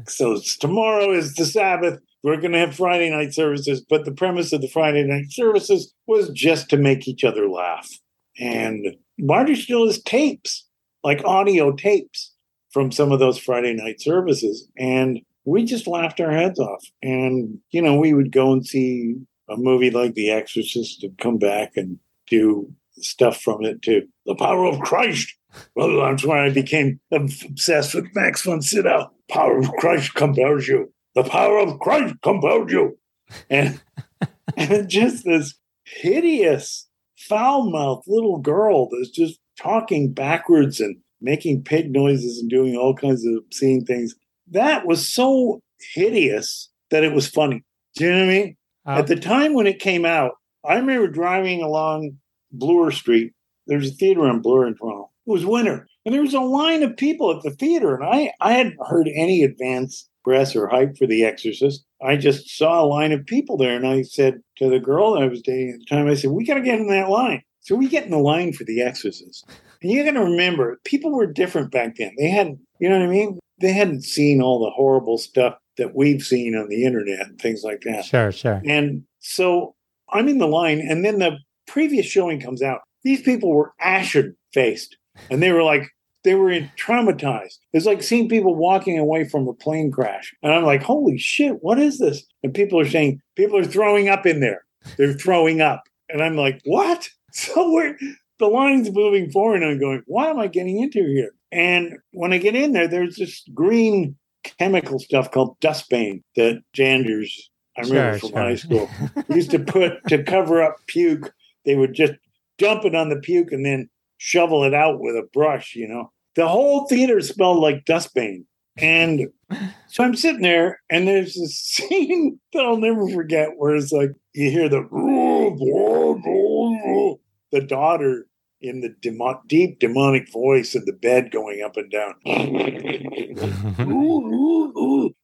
so tomorrow is the Sabbath. We're going to have Friday night services, but the premise of the Friday night services was just to make each other laugh. And Marty still has tapes, like audio tapes from some of those Friday night services. And we just laughed our heads off. And, you know, we would go and see a movie like The Exorcist and come back and do stuff from it to the power of Christ. Well, that's why I became obsessed with Max von Sydow. Power of Christ compels you. The power of Christ compels you. And, and just this hideous, foul mouthed little girl that's just talking backwards and making pig noises and doing all kinds of obscene things. That was so hideous that it was funny. Do you know what I mean? Uh, At the time when it came out, I remember driving along Bloor Street. There's a theater on Bloor in Toronto. It was winter, and there was a line of people at the theater, and I I hadn't heard any advance press or hype for The Exorcist. I just saw a line of people there, and I said to the girl that I was dating at the time, I said, "We got to get in that line." So we get in the line for The Exorcist, and you got to remember, people were different back then. They hadn't, you know what I mean? They hadn't seen all the horrible stuff that we've seen on the internet and things like that. Sure, sure. And so I'm in the line, and then the previous showing comes out. These people were ashen faced, and they were like, they were traumatized. It's like seeing people walking away from a plane crash. And I'm like, holy shit, what is this? And people are saying, people are throwing up in there. They're throwing up. And I'm like, what? So we're, the line's moving forward, and I'm going, what am I getting into here? And when I get in there, there's this green chemical stuff called dustbane that Janders, I remember sure, from sure. high school, used to put to cover up puke. They would just dump it on the puke and then shovel it out with a brush, you know. The whole theater smelled like dustbane. And so I'm sitting there, and there's this scene that I'll never forget where it's like you hear the the daughter in the deep demonic voice of the bed going up and down.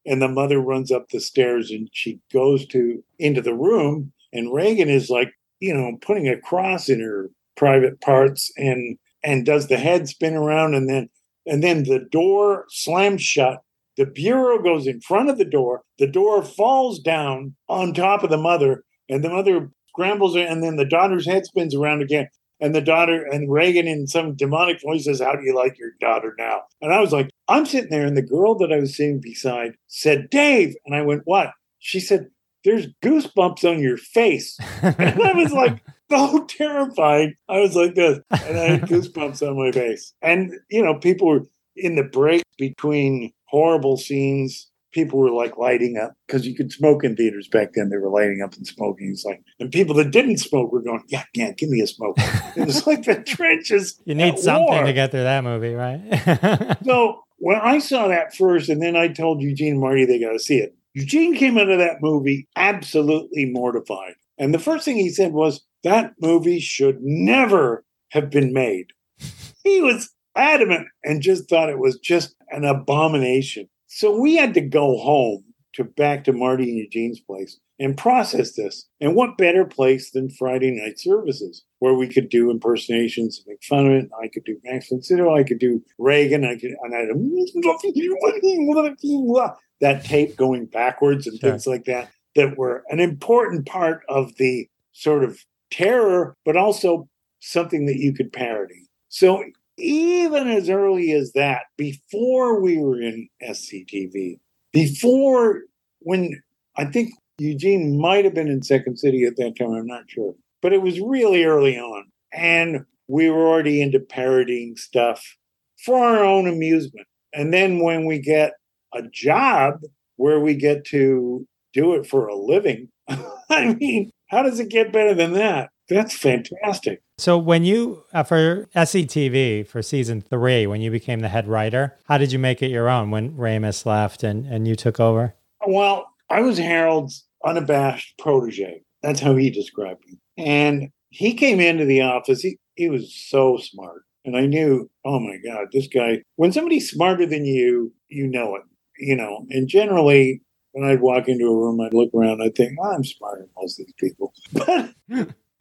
and the mother runs up the stairs and she goes to into the room and Regan is like, you know, putting a cross in her private parts and and does the head spin around and then and then the door slams shut. The bureau goes in front of the door. The door falls down on top of the mother, and the mother scrambles and then the daughter's head spins around again and the daughter and Regan in some demonic voice says, How do you like your daughter now? And I was like, I'm sitting there, and the girl that I was sitting beside said, Dave. And I went, What? She said, There's goosebumps on your face. and I was like, so terrified. I was like this, and I had goosebumps on my face. And, you know, people were in the break between horrible scenes people were like lighting up because you could smoke in theaters back then. They were lighting up and smoking. It's like, and people that didn't smoke were going, yeah, yeah, give me a smoke. it was like the trenches. You need something war. to get through that movie, right? so when I saw that first, and then I told Eugene and Marty they got to see it. Eugene came out of that movie absolutely mortified. And the first thing he said was, that movie should never have been made. He was adamant and just thought it was just an abomination. So we had to go home to back to Marty and Eugene's place and process this. And what better place than Friday night services where we could do impersonations and make fun of it. I could do Max von Sydow, I could do Regan, I could and I had that tape going backwards and things like that that were an important part of the sort of terror, but also something that you could parody. So even as early as that, before we were in SCTV, before when I think Eugene might have been in Second City at that time, I'm not sure, but it was really early on. And we were already into parodying stuff for our own amusement. And then when we get a job where we get to do it for a living, I mean, how does it get better than that? That's fantastic. So when you uh, for SCTV, for season three, when you became the head writer, how did you make it your own when Ramis left and and you took over? Well, I was Harold's unabashed protege. That's how he described me. And he came into the office. He he was so smart, and I knew, oh my God, this guy. When somebody's smarter than you, you know it. You know, and generally when I'd walk into a room, I'd look around, I'd think, oh, I'm smarter than most of these people.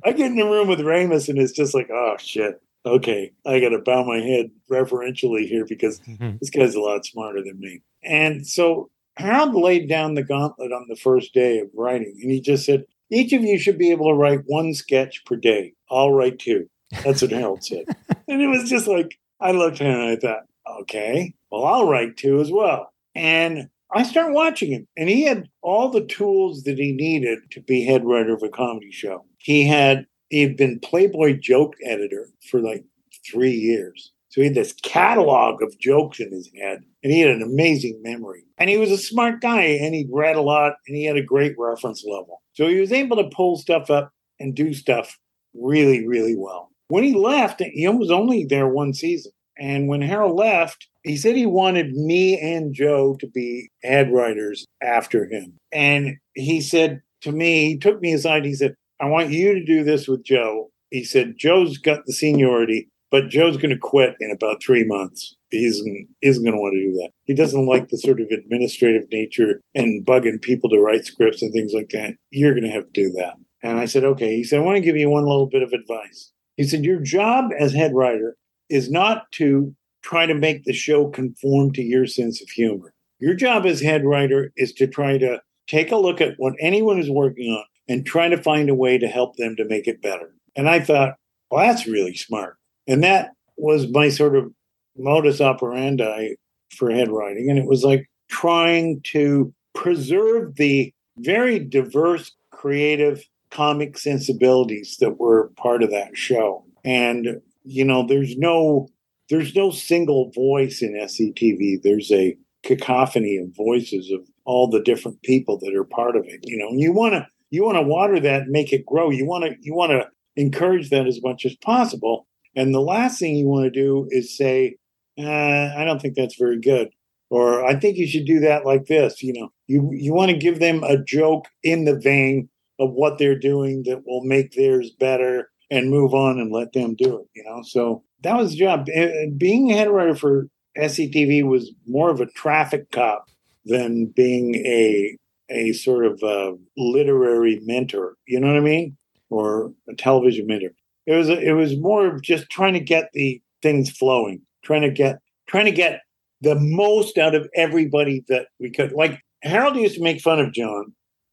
But I get in a room with Ramis, and it's just like, oh shit. Okay, I got to bow my head reverentially here because mm-hmm. this guy's a lot smarter than me. And so Harold laid down the gauntlet on the first day of writing, and he just said, each of you should be able to write one sketch per day. I'll write two. That's what Harold said. and it was just like, I looked at him and I thought, okay, well, I'll write two as well. And I started watching him, and he had all the tools that he needed to be head writer of a comedy show. He had he had been Playboy joke editor for like three years. So he had this catalog of jokes in his head, and he had an amazing memory. And he was a smart guy, and he read a lot, and he had a great reference level. So he was able to pull stuff up and do stuff really, really well. When he left, he was only there one season. And when Harold left, he said he wanted me and Joe to be head writers after him. And he said to me, he took me aside, he said, I want you to do this with Joe. He said, Joe's got the seniority, but Joe's going to quit in about three months. He isn't, isn't going to want to do that. He doesn't like the sort of administrative nature and bugging people to write scripts and things like that. You're going to have to do that. And I said, okay. He said, I want to give you one little bit of advice. He said, Your job as head writer is not to try to make the show conform to your sense of humor. Your job as head writer is to try to take a look at what anyone is working on and try to find a way to help them to make it better. And I thought, well, that's really smart. And that was my sort of modus operandi for head writing. And it was like trying to preserve the very diverse, creative comic sensibilities that were part of that show. And, you know, there's no there's no single voice in SCTV. There's a cacophony of voices of all the different people that are part of it. You know, and you want to you want to water that, and make it grow. You want to you want to encourage that as much as possible. And the last thing you want to do is say, uh, I don't think that's very good, or I think you should do that like this. You know, you you want to give them a joke in the vein of what they're doing that will make theirs better and move on and let them do it. You know, so that was the job. Being a head writer for SCTV was more of a traffic cop than being a a sort of a literary mentor. You know what I mean? Or a television mentor. It was a, it was more of just trying to get the things flowing, trying to get trying to get the most out of everybody that we could. Like Harold used to make fun of John,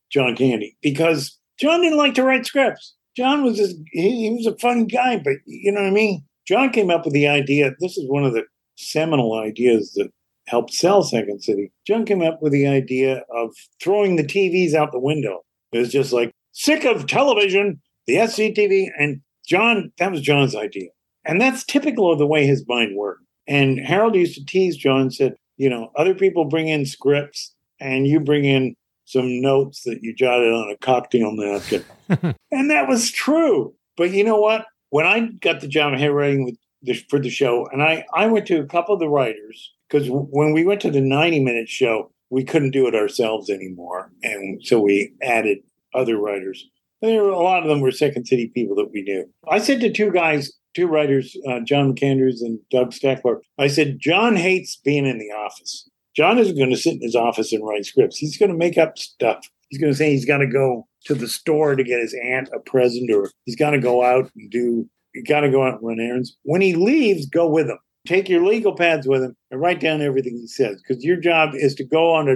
John Candy, because John didn't like to write scripts. John was just, he, he was a fun guy, but you know what I mean? John came up with the idea. This is one of the seminal ideas that helped sell Second City. John came up with the idea of throwing the TVs out the window. It was just like, sick of television, the SCTV. And John, that was John's idea. And that's typical of the way his mind worked. And Harold used to tease John said, you know, other people bring in scripts and you bring in some notes that you jotted on a cocktail napkin. and that was true. But you know what? when I got the job of head writing with the, for the show, and I, I went to a couple of the writers because when we went to the 90 minute show, we couldn't do it ourselves anymore. And so we added other writers. There were a lot of them were Second City people that we knew. I said to two guys, two writers, uh, John McAndrews and Doug Steckler, I said, John hates being in the office. John isn't going to sit in his office and write scripts. He's going to make up stuff. He's going to say he's got to go to the store to get his aunt a present, or he's got to go out and do, you got to go out and run errands. When he leaves, go with him. Take your legal pads with him and write down everything he says, because your job is to go on a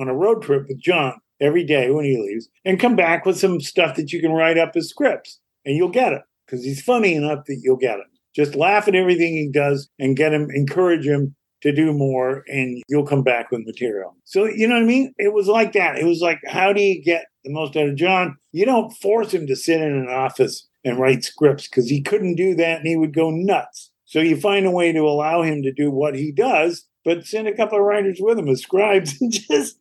on a road trip with John every day when he leaves, and come back with some stuff that you can write up as scripts, and you'll get it because he's funny enough that you'll get it. Just laugh at everything he does and get him, encourage him to do more, and you'll come back with material. So you know what I mean? It was like that. It was like, how do you get the most out of John. You don't force him to sit in an office and write scripts because he couldn't do that and he would go nuts. So you find a way to allow him to do what he does, but send a couple of writers with him as scribes and just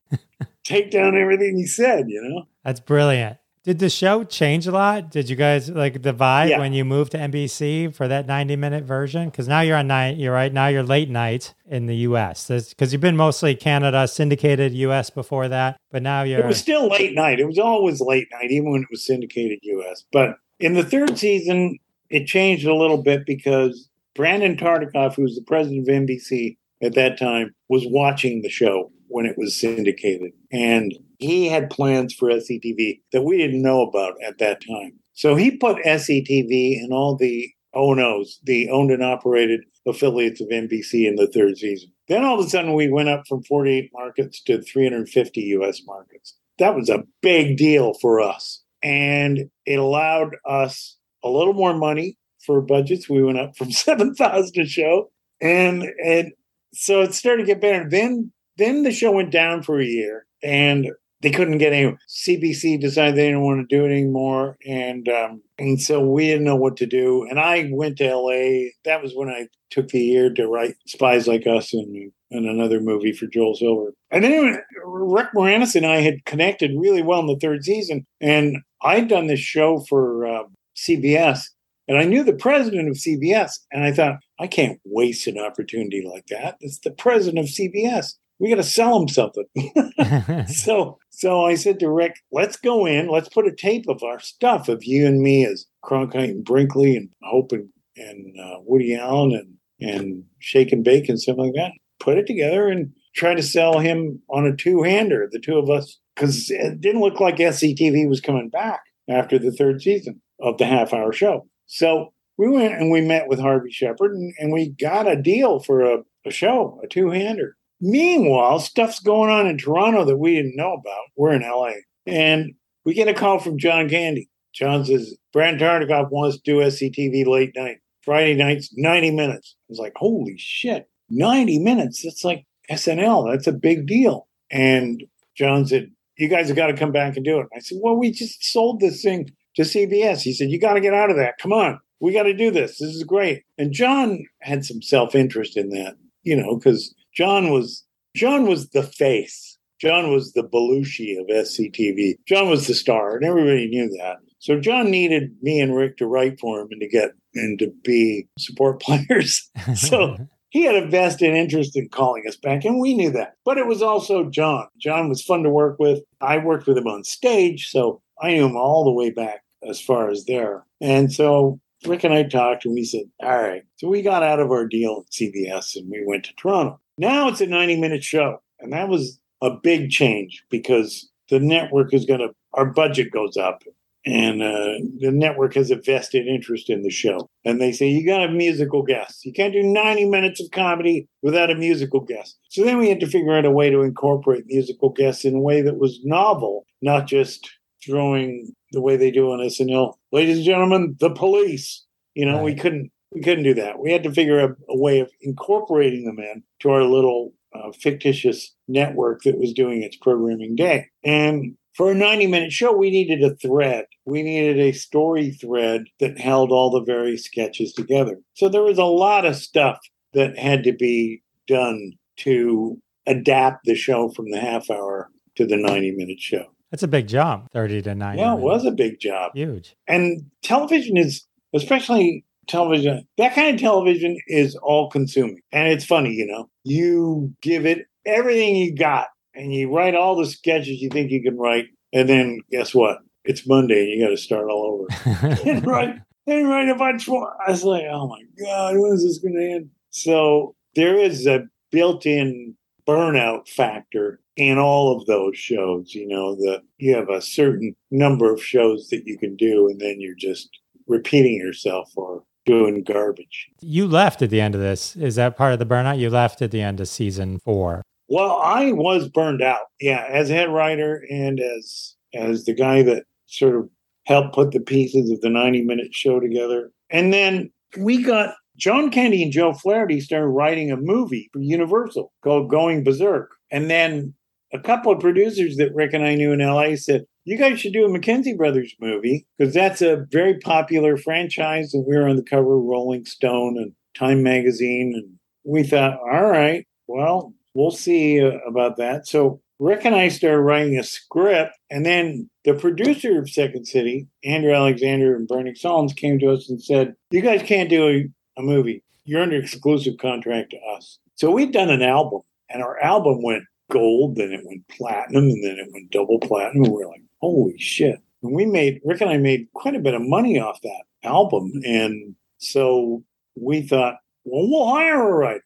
take down everything he said, you know? That's brilliant. Did the show change a lot? Did you guys like the vibe Yeah. when you moved to NBC for that 90 minute version? Because now you're on night, you're right. Now you're late night in the US. Because you've been mostly Canada, syndicated US before that. But now you're. It was still late night. It was always late night, even when it was syndicated US. But in the third season, it changed a little bit because Brandon Tartikoff, who was the president of NBC at that time, was watching the show when it was syndicated. And he had plans for SCTV that we didn't know about at that time. So he put SCTV and all the ONOs, the owned and operated affiliates of NBC in the third season. Then all of a sudden we went up from 48 markets to 350 US markets. That was a big deal for us. And it allowed us a little more money for budgets. We went up from 7,000 a show. And and so it started to get better. Then then the show went down for a year and they couldn't get any CBC decided they didn't want to do it anymore. And um, and so we didn't know what to do. And I went to LA. That was when I took the year to write Spies Like Us and, and another movie for Joel Silver. And then Rick Moranis and I had connected really well in the third season. And I'd done this show for uh, CBS. And I knew the president of CBS. And I thought, I can't waste an opportunity like that. It's the president of CBS. We got to sell him something. so so I said to Rick, let's go in, let's put a tape of our stuff of you and me as Cronkite and Brinkley and Hope and, and uh, Woody Allen and and Shake and Bake and stuff like that. Put it together and try to sell him on a two-hander, the two of us, because it didn't look like SCTV was coming back after the third season of the half-hour show. So we went and we met with Harvey Shephard and, and we got a deal for a, a show, a two-hander. Meanwhile, stuff's going on in Toronto that we didn't know about. We're in LA. And we get a call from John Candy. John says, Brand Tartikoff wants to do SCTV late night. Friday nights, 90 minutes. I was like, holy shit, 90 minutes. That's like SNL. That's a big deal. And John said, You guys have got to come back and do it. I said, Well, we just sold this thing to CBS. He said, You got to get out of that. Come on. We got to do this. This is great. And John had some self interest in that, you know, because John was John was the face. John was the Belushi of SCTV. John was the star, and everybody knew that. So John needed me and Rick to write for him and to get and to be support players. so he had a vested interest in calling us back, and we knew that. But it was also John. John was fun to work with. I worked with him on stage, so I knew him all the way back as far as there. And so Rick and I talked, and we said, "All right." So we got out of our deal at CBS, and we went to Toronto. Now it's a 90 minute show. And that was a big change because the network is going to, our budget goes up and uh, the network has a vested interest in the show. And they say, you got to have musical guests. You can't do 90 minutes of comedy without a musical guest. So then we had to figure out a way to incorporate musical guests in a way that was novel, not just throwing the way they do on SNL. Ladies and gentlemen, the police. You know, we couldn't we couldn't do that. We had to figure out a way of incorporating them in to our little uh, fictitious network that was doing its programming day. And for a 90 minute show, we needed a thread. We needed a story thread that held all the various sketches together. So there was a lot of stuff that had to be done to adapt the show from the half hour to the 90 minute show. That's a big jump, 30 to 90. Yeah, it was a big job. huge. And television is, especially television, that kind of television is all consuming. And it's funny, you know, you give it everything you got and you write all the sketches you think you can write. And then guess what? It's Monday and you got to start all over. and write, and write a bunch more. I was like, oh my God, when is this going to end? So there is a built in burnout factor in all of those shows. You know, that you have a certain number of shows that you can do, and then you're just repeating yourself or doing garbage. you left at the end of this. Is that part of the burnout? You left at the end of season four. Well, I was burned out. Yeah, as head writer and as as the guy that sort of helped put the pieces of the 90 minute show together. And then we got John Candy and Joe Flaherty started writing a movie for Universal called Going Berserk. And then a couple of producers that Rick and I knew in LA said, You guys should do a McKenzie Brothers movie because that's a very popular franchise. And we were on the cover of Rolling Stone and Time Magazine. And we thought, all right, well, we'll see uh, about that. So Rick and I started writing a script, and then the producer of Second City, Andrew Alexander and Bernie Sahlins, came to us and said, "You guys can't do a, a movie. You're under exclusive contract to us." So we'd done an album, and our album went gold, then it went platinum, and then it went double platinum. We we're like, "Holy shit!" And we made Rick and I made quite a bit of money off that album, mm-hmm. and so we thought, "Well, we'll hire a writer.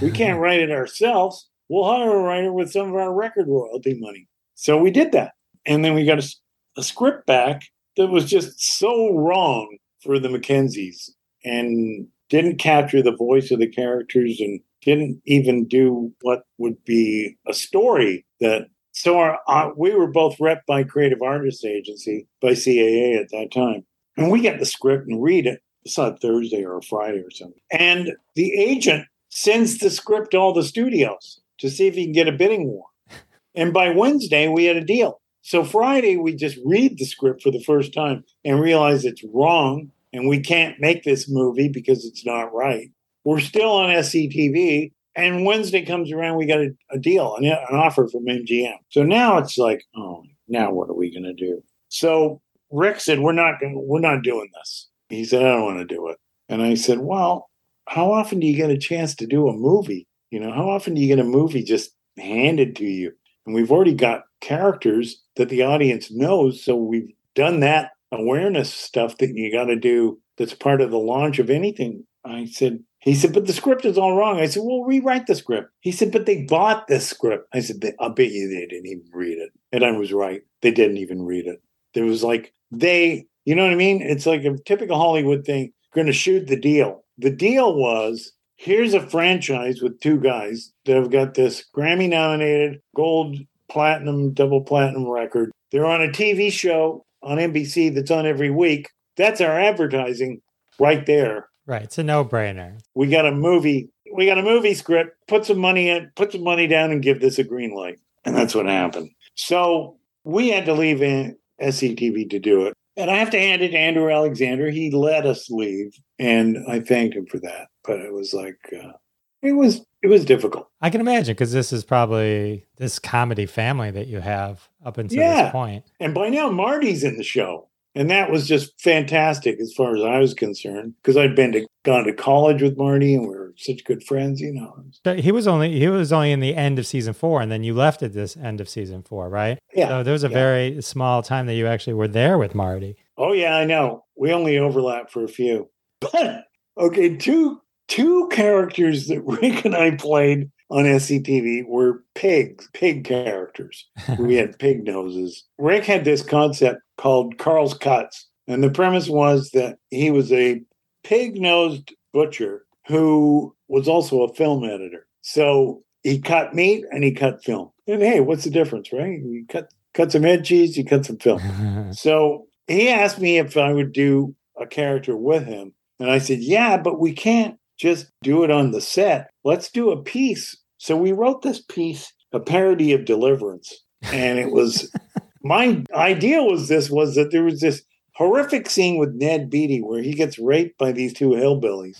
We can't write it ourselves." we'll hire a writer with some of our record royalty money. So we did that. And then we got a, a script back that was just so wrong for the McKenzies and didn't capture the voice of the characters and didn't even do what would be a story that so our, uh, we were both rep by creative artists agency by caa at that time and we get the script and read it it's on thursday or friday or something and the agent sends the script to all the studios to see if he can get a bidding war. And by Wednesday, we had a deal. So Friday, we just read the script for the first time and realize it's wrong and we can't make this movie because it's not right. We're still on SCTV. And Wednesday comes around, we got a, a deal, an, an offer from MGM. So now it's like, oh, now what are we going to do? So Rick said, we're not going, we're not doing this. He said, I don't want to do it. And I said, well, how often do you get a chance to do a movie? You know, how often do you get a movie just handed to you? And we've already got characters that the audience knows. So we've done that awareness stuff that you got to do that's part of the launch of anything. I said, he said, but the script is all wrong. I said, well, rewrite the script. He said, but they bought this script. I said, I'll bet you they didn't even read it. And I was right. They didn't even read it. There was like, they, you know what I mean? It's like a typical Hollywood thing, going to shoot the deal. The deal was here's a franchise with two guys that have got this Grammy nominated gold, platinum, double platinum record. They're on a TV show on NBC that's on every week. That's our advertising right there. Right. It's a no brainer. We got a movie. We got a movie script. Put some money in, put some money down and give this a green light. And that's what happened. So we had to leave in SCTV to do it. And I have to hand it to Andrew Alexander. He let us leave, and I thanked him for that. But it was like, uh, it was it was difficult. I can imagine because this is probably this comedy family that you have up until yeah. this point. And by now, Marty's in the show. And that was just fantastic as far as I was concerned because I'd been to gone to college with Marty and we are such good friends, you know. So he was only he was only in the end of season four, and then you left at this end of season four, right? Yeah. So there was a yeah. very small time that you actually were there with Marty. Oh yeah, I know. We only overlap for a few. But okay, two two characters that Rick and I played on SCTV were pigs, pig characters. we had pig noses. Rick had this concept called Carl's Cuts. And the premise was that he was a pig nosed butcher who was also a film editor. So he cut meat and he cut film. And hey, what's the difference, right? You cut cut some head cheese, you cut some film. so he asked me if I would do a character with him. And I said, Yeah, but we can't just do it on the set. Let's do a piece. So we wrote this piece, a parody of Deliverance. And it was my idea was this was that there was this horrific scene with Ned Beatty where he gets raped by these two hillbillies.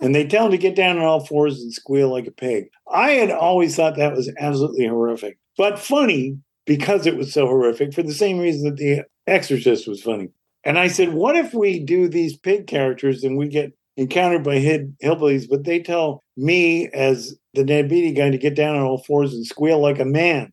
and they tell him to get down on all fours and squeal like a pig. I had always thought that was absolutely horrific, but funny because it was so horrific for the same reason that The Exorcist was funny. And I said, what if we do these pig characters and we get encountered by hillbillies, but they tell me as the Beatty guy to get down on all fours and squeal like a man.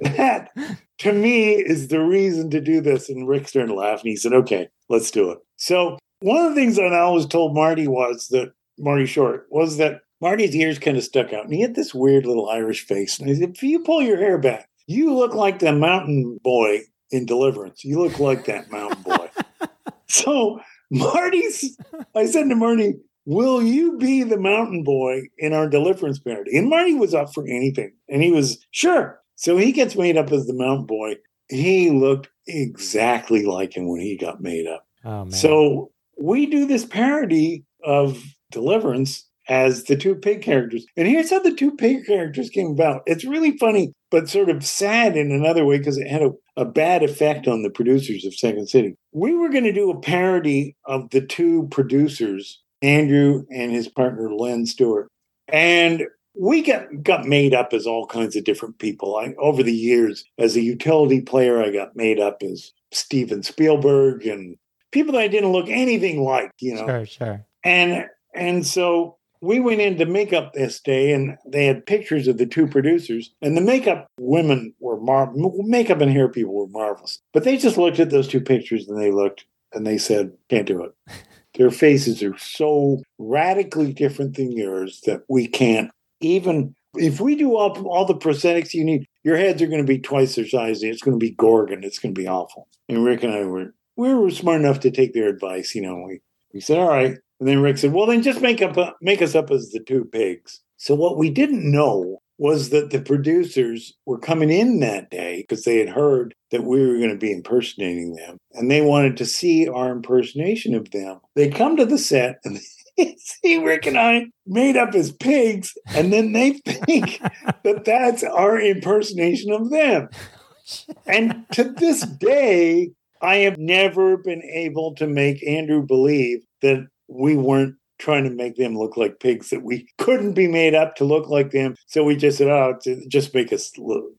That to me is the reason to do this. And Rick started laughing. He said, okay, let's do it. So one of the things that I always told Marty was that Marty Short was that Marty's ears kind of stuck out and he had this weird little Irish face. And I said, if you pull your hair back, you look like the mountain boy in Deliverance. You look like that mountain boy. so Marty's, I said to Marty, Will you be the mountain boy in our deliverance parody? And Marty was up for anything. And he was, sure. So he gets made up as the mountain boy. He looked exactly like him when he got made up. Oh, so we do this parody of Deliverance as the two pig characters. And here's how the two pig characters came about. It's really funny, but sort of sad in another way because it had a, a bad effect on the producers of Second City. We were going to do a parody of the two producers Andrew and his partner Len Stuart. And we got got made up as all kinds of different people. I, over the years, as a utility player, I got made up as Steven Spielberg and people that I didn't look anything like, you know. Sure, sure. And and so we went into makeup this day and they had pictures of the two producers and the makeup women were mar- makeup and hair people were marvelous but they just looked at those two pictures and they looked and they said can't do it their faces are so radically different than yours that we can't even if we do all, all the prosthetics you need your heads are going to be twice their size it's going to be gorgon it's going to be awful. And rick and i were we were smart enough to take their advice you know we we said all right. And then Rick said, "Well, then just make up make us up as the two pigs." So what we didn't know was that the producers were coming in that day because they had heard that we were going to be impersonating them, and they wanted to see our impersonation of them. They come to the set and. see Rick and I made up as pigs, and then they think that that's our impersonation of them. And to this day, I have never been able to make Andrew believe that we weren't trying to make them look like pigs that we couldn't be made up to look like them. So we just said oh just make us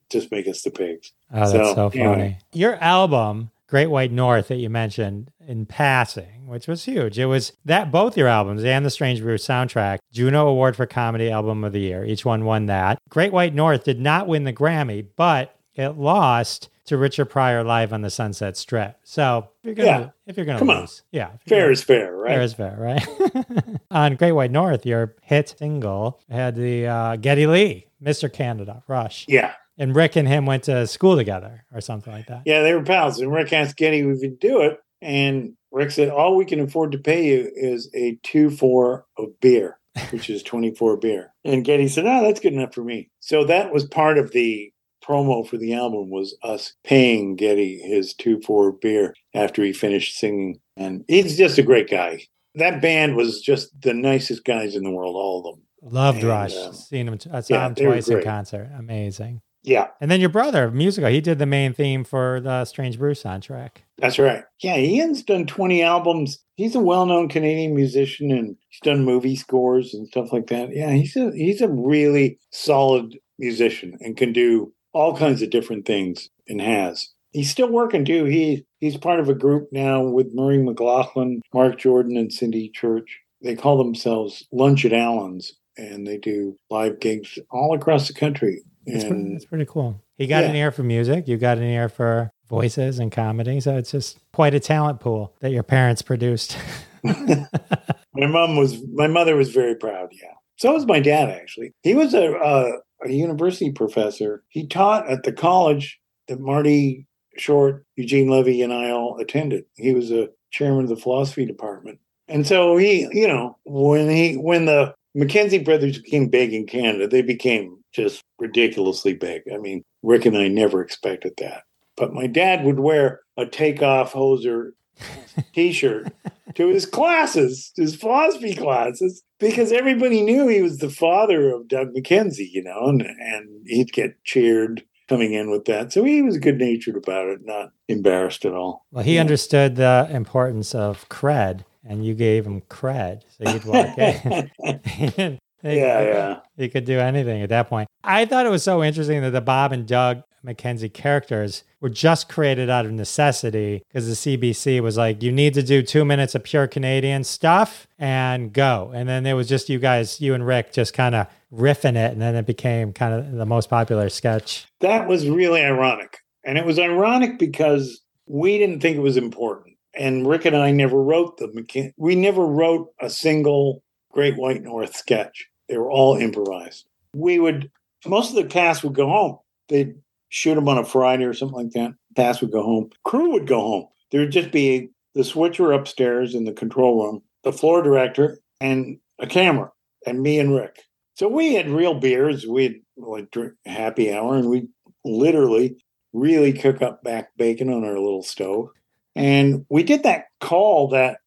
just make us the pigs. Oh that's so, so funny. Anyway. your album great white north that you mentioned in passing which was huge. It was that both your albums and the strange brew soundtrack juno award for comedy album of the year. Each one won that. Great white north did not win the grammy but it lost to Richard Pryor live on the Sunset Strip. So if you're gonna, yeah. if you're gonna Come lose, on. yeah, fair gonna, is fair, right? Fair is fair, right? on Great White North, your hit single had the uh, Geddy Lee, Mr. Canada, Rush. Yeah. And Rick and him went to school together or something like that. Yeah, they were pals. And Rick asked Geddy if we could do it. And Rick said, All we can afford to pay you is a 2 4 of beer, which is 24 beer. And Geddy said, Oh, that's good enough for me. So that was part of the promo for the album was us paying Geddy his two for beer after he finished singing. And he's just a great guy. That band was just the nicest guys in the world, all of them. Loved and, Rush. Um, Seen him. I saw yeah, him twice in concert. Amazing. Yeah. And then your brother, musical, he did the main theme for the Strange Brew soundtrack. That's right. Yeah, Ian's done 20 albums. He's a well-known Canadian musician and he's done movie scores and stuff like that. Yeah, he's a he's a really solid musician and can do all kinds of different things and has. He's still working too. He he's part of a group now with Murray McLauchlan, Marc Jordan, and Cindy Church. They call themselves Lunch at Allen's, and they do live gigs all across the country. And, pretty, that's pretty cool. He got yeah. an ear for music. You got an ear for voices and comedy. So it's just quite a talent pool that your parents produced. my mom was, my mother was very proud. Yeah. So was my dad, actually. He was a, a a university professor. He taught at the college that Marty Short, Eugene Levy, and I all attended. He was a chairman of the philosophy department. And so he, you know, when he when the McKenzie brothers became big in Canada, they became just ridiculously big. I mean, Rick and I never expected that. But my dad would wear a takeoff hoser t-shirt to his classes, his philosophy classes, because everybody knew he was the father of Doug McKenzie, you know, and, and he'd get cheered coming in with that. So he was good natured about it, not embarrassed at all. Well, he yeah. understood the importance of cred, and you gave him cred. So you'd walk in. yeah, yeah. He could do anything at that point. I thought it was so interesting that the Bob and Doug McKenzie characters were just created out of necessity because the CBC was like, you need to do two minutes of pure Canadian stuff and go. And then it was just you guys, you and Rick, just kind of riffing it. And then it became kind of the most popular sketch. That was really ironic. And it was ironic because we didn't think it was important. And Rick and I never wrote the, we never wrote a single Great White North sketch. They were all improvised. We would, most of the cast would go home. They'd shoot them on a Friday or something like that. Pass would go home. Crew would go home. There would just be the switcher upstairs in the control room, the floor director, and a camera, and me and Rick. So we had real beers. We'd like drink happy hour, and we literally really cook up back bacon on our little stove. And we did that call that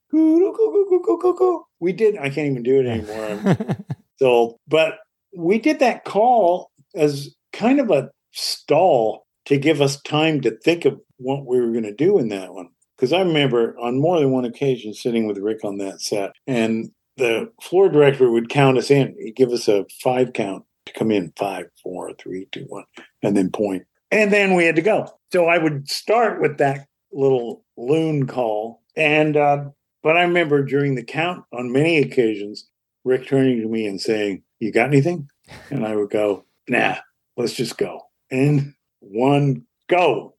we did. I can't even do it anymore. so, but we did that call as kind of a stall to give us time to think of what we were going to do in that one. Because I remember on more than one occasion sitting with Rick on that set, and the floor director would count us in. He'd give us a five count to come in five, four, three, two, one, and then point. And then we had to go. So I would start with that little loon call. And, uh, but I remember during the count on many occasions, Rick turning to me and saying, You got anything? And I would go, Nah, let's just go. And one, go.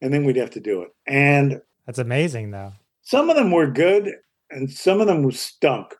And then we'd have to do it. And That's amazing, though. some of them were good and some of them were stunk.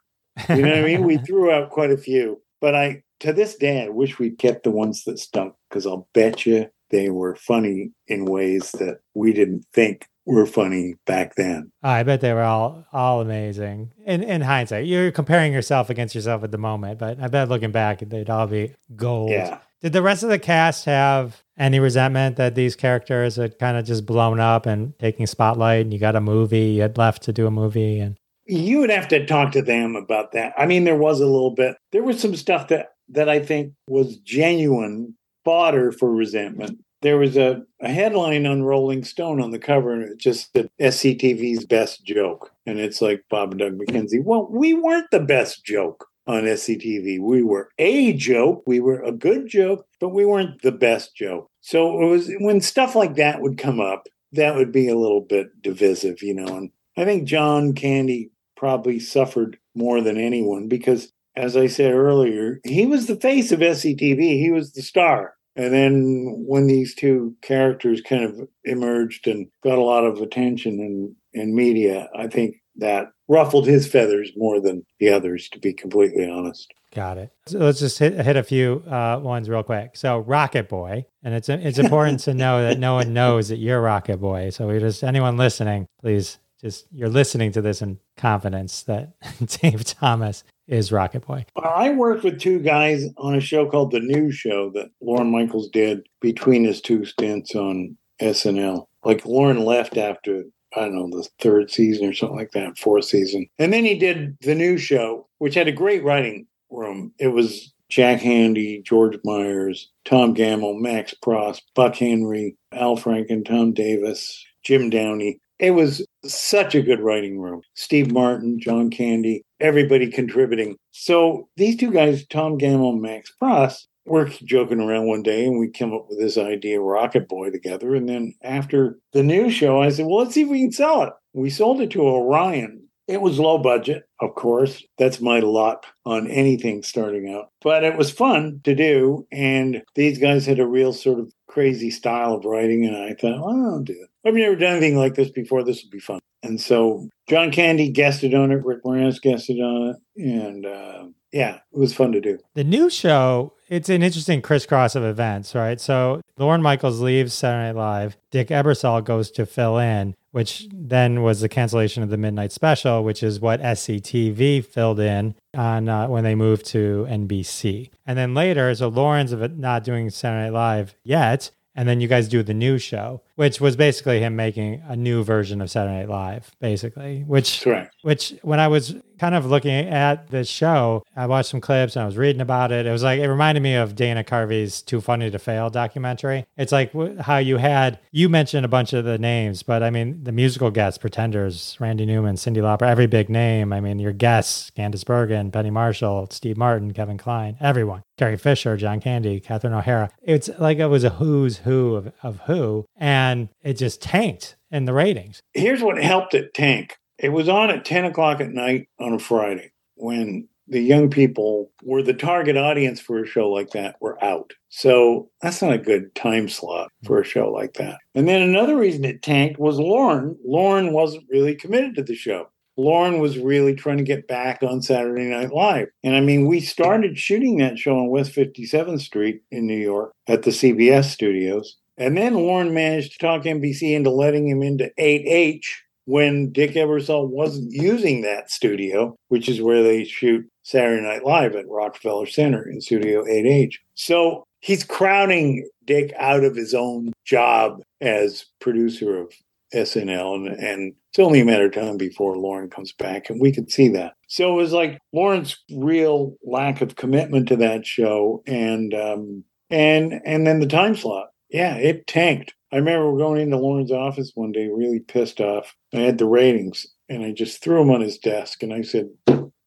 You know what I mean? We threw out quite a few, but I, to this day, I wish we'd kept the ones that stunk because I'll bet you they were funny in ways that we didn't think were funny back then. Oh, I bet they were all all amazing. In in hindsight, you're comparing yourself against yourself at the moment, but I bet looking back, they'd all be gold. Yeah. Did the rest of the cast have any resentment that these characters had kind of just blown up and taking spotlight, and you got a movie, you had left to do a movie, and You would have to talk to them about that. I mean, there was a little bit. There was some stuff that that I think was genuine fodder for resentment. There was a, a headline on Rolling Stone on the cover, and it just said SCTV's best joke. And it's like Bob and Doug McKenzie. Well, we weren't the best joke on SCTV. We were a joke. We were a good joke, but we weren't the best joke. So it was when stuff like that would come up, that would be a little bit divisive, you know. And I think John Candy probably suffered more than anyone because, as I said earlier, he was the face of SCTV. He was the star. And then when these two characters kind of emerged and got a lot of attention in, in media, I think that ruffled his feathers more than the others, to be completely honest. got it. So let's just hit, hit a few uh, ones real quick. So Rocket Boy, and it's it's important to know that no one knows that you're Rocket Boy. So we just anyone listening, please just you're listening to this in confidence that Dave Thomas is Rocket Boy. Well, I worked with two guys on a show called The News Show that Lorne Michaels did between his two stints on SNL. Like Lorne left after, I don't know, the third season or something like that, fourth season. And then he did The new Show, which had a great writing room. It was Jack Handey, George Myers, Tom Gammill, Max Pross, Buck Henry, Al Franken, Tom Davis, Jim Downey. It was such a good writing room. Steve Martin, John Candy, everybody contributing. So these two guys, Tom Gammill and Max Pross, were joking around one day and we came up with this idea, Rocket Boy, together. And then after the news show, I said, well, let's see if we can sell it. We sold it to Orion. It was low budget, of course. That's my luck on anything starting out. But it was fun to do. And these guys had a real sort of crazy style of writing. And I thought, well, I'll do it. I've never done anything like this before. This will be fun. And so John Candy guested on it. Rick Moranis guested on it. And uh, yeah, it was fun to do. The new show, it's an interesting crisscross of events, right? So Lorne Michaels leaves Saturday Night Live. Dick Ebersol goes to fill in, which then was the cancellation of the Midnight Special, which is what SCTV filled in on uh, when they moved to NBC. And then later, so Lorne's not doing Saturday Night Live yet. And then you guys do the new show, which was basically him making a new version of Saturday Night Live, basically. Which Correct. which when I was kind of looking at the show, I watched some clips and I was reading about it. It was like it reminded me of Dana Carvey's "Too Funny to Fail" documentary. It's like how you had you mentioned a bunch of the names, but I mean the musical guests, Pretenders, Randy Newman, Cyndi Lauper, every big name. I mean your guests, Candice Bergen, Penny Marshall, Steve Martin, Kevin Kline, everyone, Carrie Fisher, John Candy, Catherine O'Hara. It's like it was a who's who of, of who, and it just tanked in the ratings. Here's what helped it tank it was on at 10 o'clock at night on a Friday when the young people were the target audience for a show like that were out. So that's not a good time slot for a show like that. And then another reason it tanked was Lorne. Lorne wasn't really committed to the show. Lorne was really trying to get back on Saturday Night Live. And I mean, we started shooting that show on West 57th Street in New York at the CBS studios. And then Lorne managed to talk NBC into letting him into 8H when Dick Ebersol wasn't using that studio, which is where they shoot Saturday Night Live at Rockefeller Center in Studio 8H. So he's crowding Dick out of his own job as producer of SNL, and, and it's only a matter of time before Lorne comes back, and we could see that. So it was like Lorne's real lack of commitment to that show, and um, and and then the time slot. Yeah, it tanked. I remember going into Lorne's office one day, really pissed off. I had the ratings, and I just threw them on his desk and I said,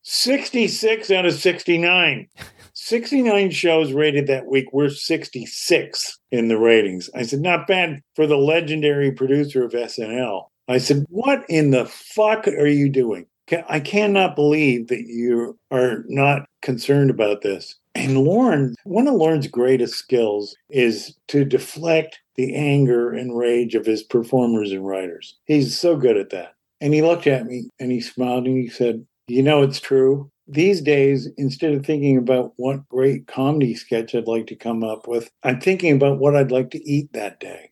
66 out of 69. 69 shows rated that week. We're 66 in the ratings. I said, not bad for the legendary producer of SNL. I said, what in the fuck are you doing? I cannot believe that you are not concerned about this. And Lorne, one of Lorne's greatest skills is to deflect the anger and rage of his performers and writers. He's so good at that. And he looked at me and he smiled and he said, You know, it's true. These days, instead of thinking about what great comedy sketch I'd like to come up with, I'm thinking about what I'd like to eat that day.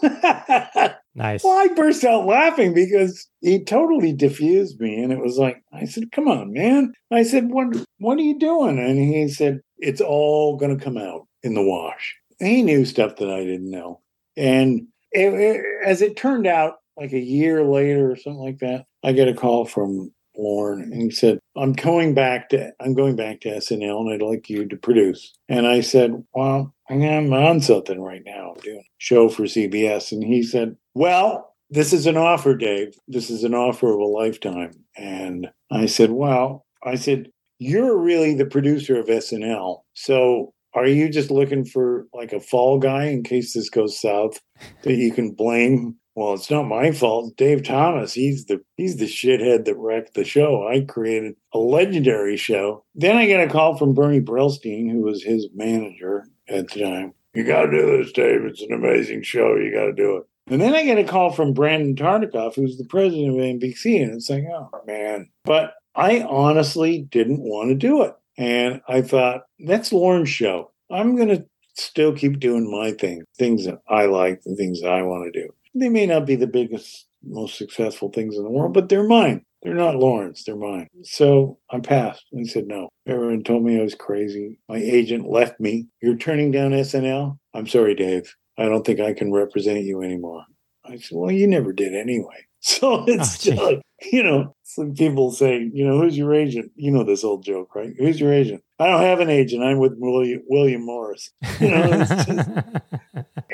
nice. Well, I burst out laughing because he totally diffused me. And it was like, I said, come on, man. I said, what, what are you doing? And he said, it's all going to come out in the wash. And he knew stuff that I didn't know. And it, it, as it turned out, like a year later or something like that, I get a call from Lorne and he said, I'm going back to I'm going back to SNL and I'd like you to produce. And I said, Well, I'm on something right now. I'm doing a show for CBS. And he said, Well, this is an offer, Dave. This is an offer of a lifetime. And I said, Well, I said, You're really the producer of SNL. So are you just looking for like a fall guy in case this goes south that you can blame well, it's not my fault. Dave Thomas, he's the he's the shithead that wrecked the show. I created a legendary show. Then I get a call from Bernie Brillstein, who was his manager at the time. You got to do this, Dave. It's an amazing show. You got to do it. And then I get a call from Brandon Tartikoff, who's the president of NBC, and it's like, oh man. But I honestly didn't want to do it, and I thought that's Lorne's show. I'm to still keep doing my thing, things that I like, the things that I want to do. They may not be the biggest, most successful things in the world, but they're mine. They're not Lorne's, they're mine. So I passed. He said no. Everyone told me I was crazy. My agent left me. You're turning down SNL? I'm sorry, Dave. I don't think I can represent you anymore. I said, Well, you never did anyway. So it's oh, like, you know, some people say, you know, who's your agent? You know this old joke, right? Who's your agent? I don't have an agent. I'm with William, William Morris. You know, just,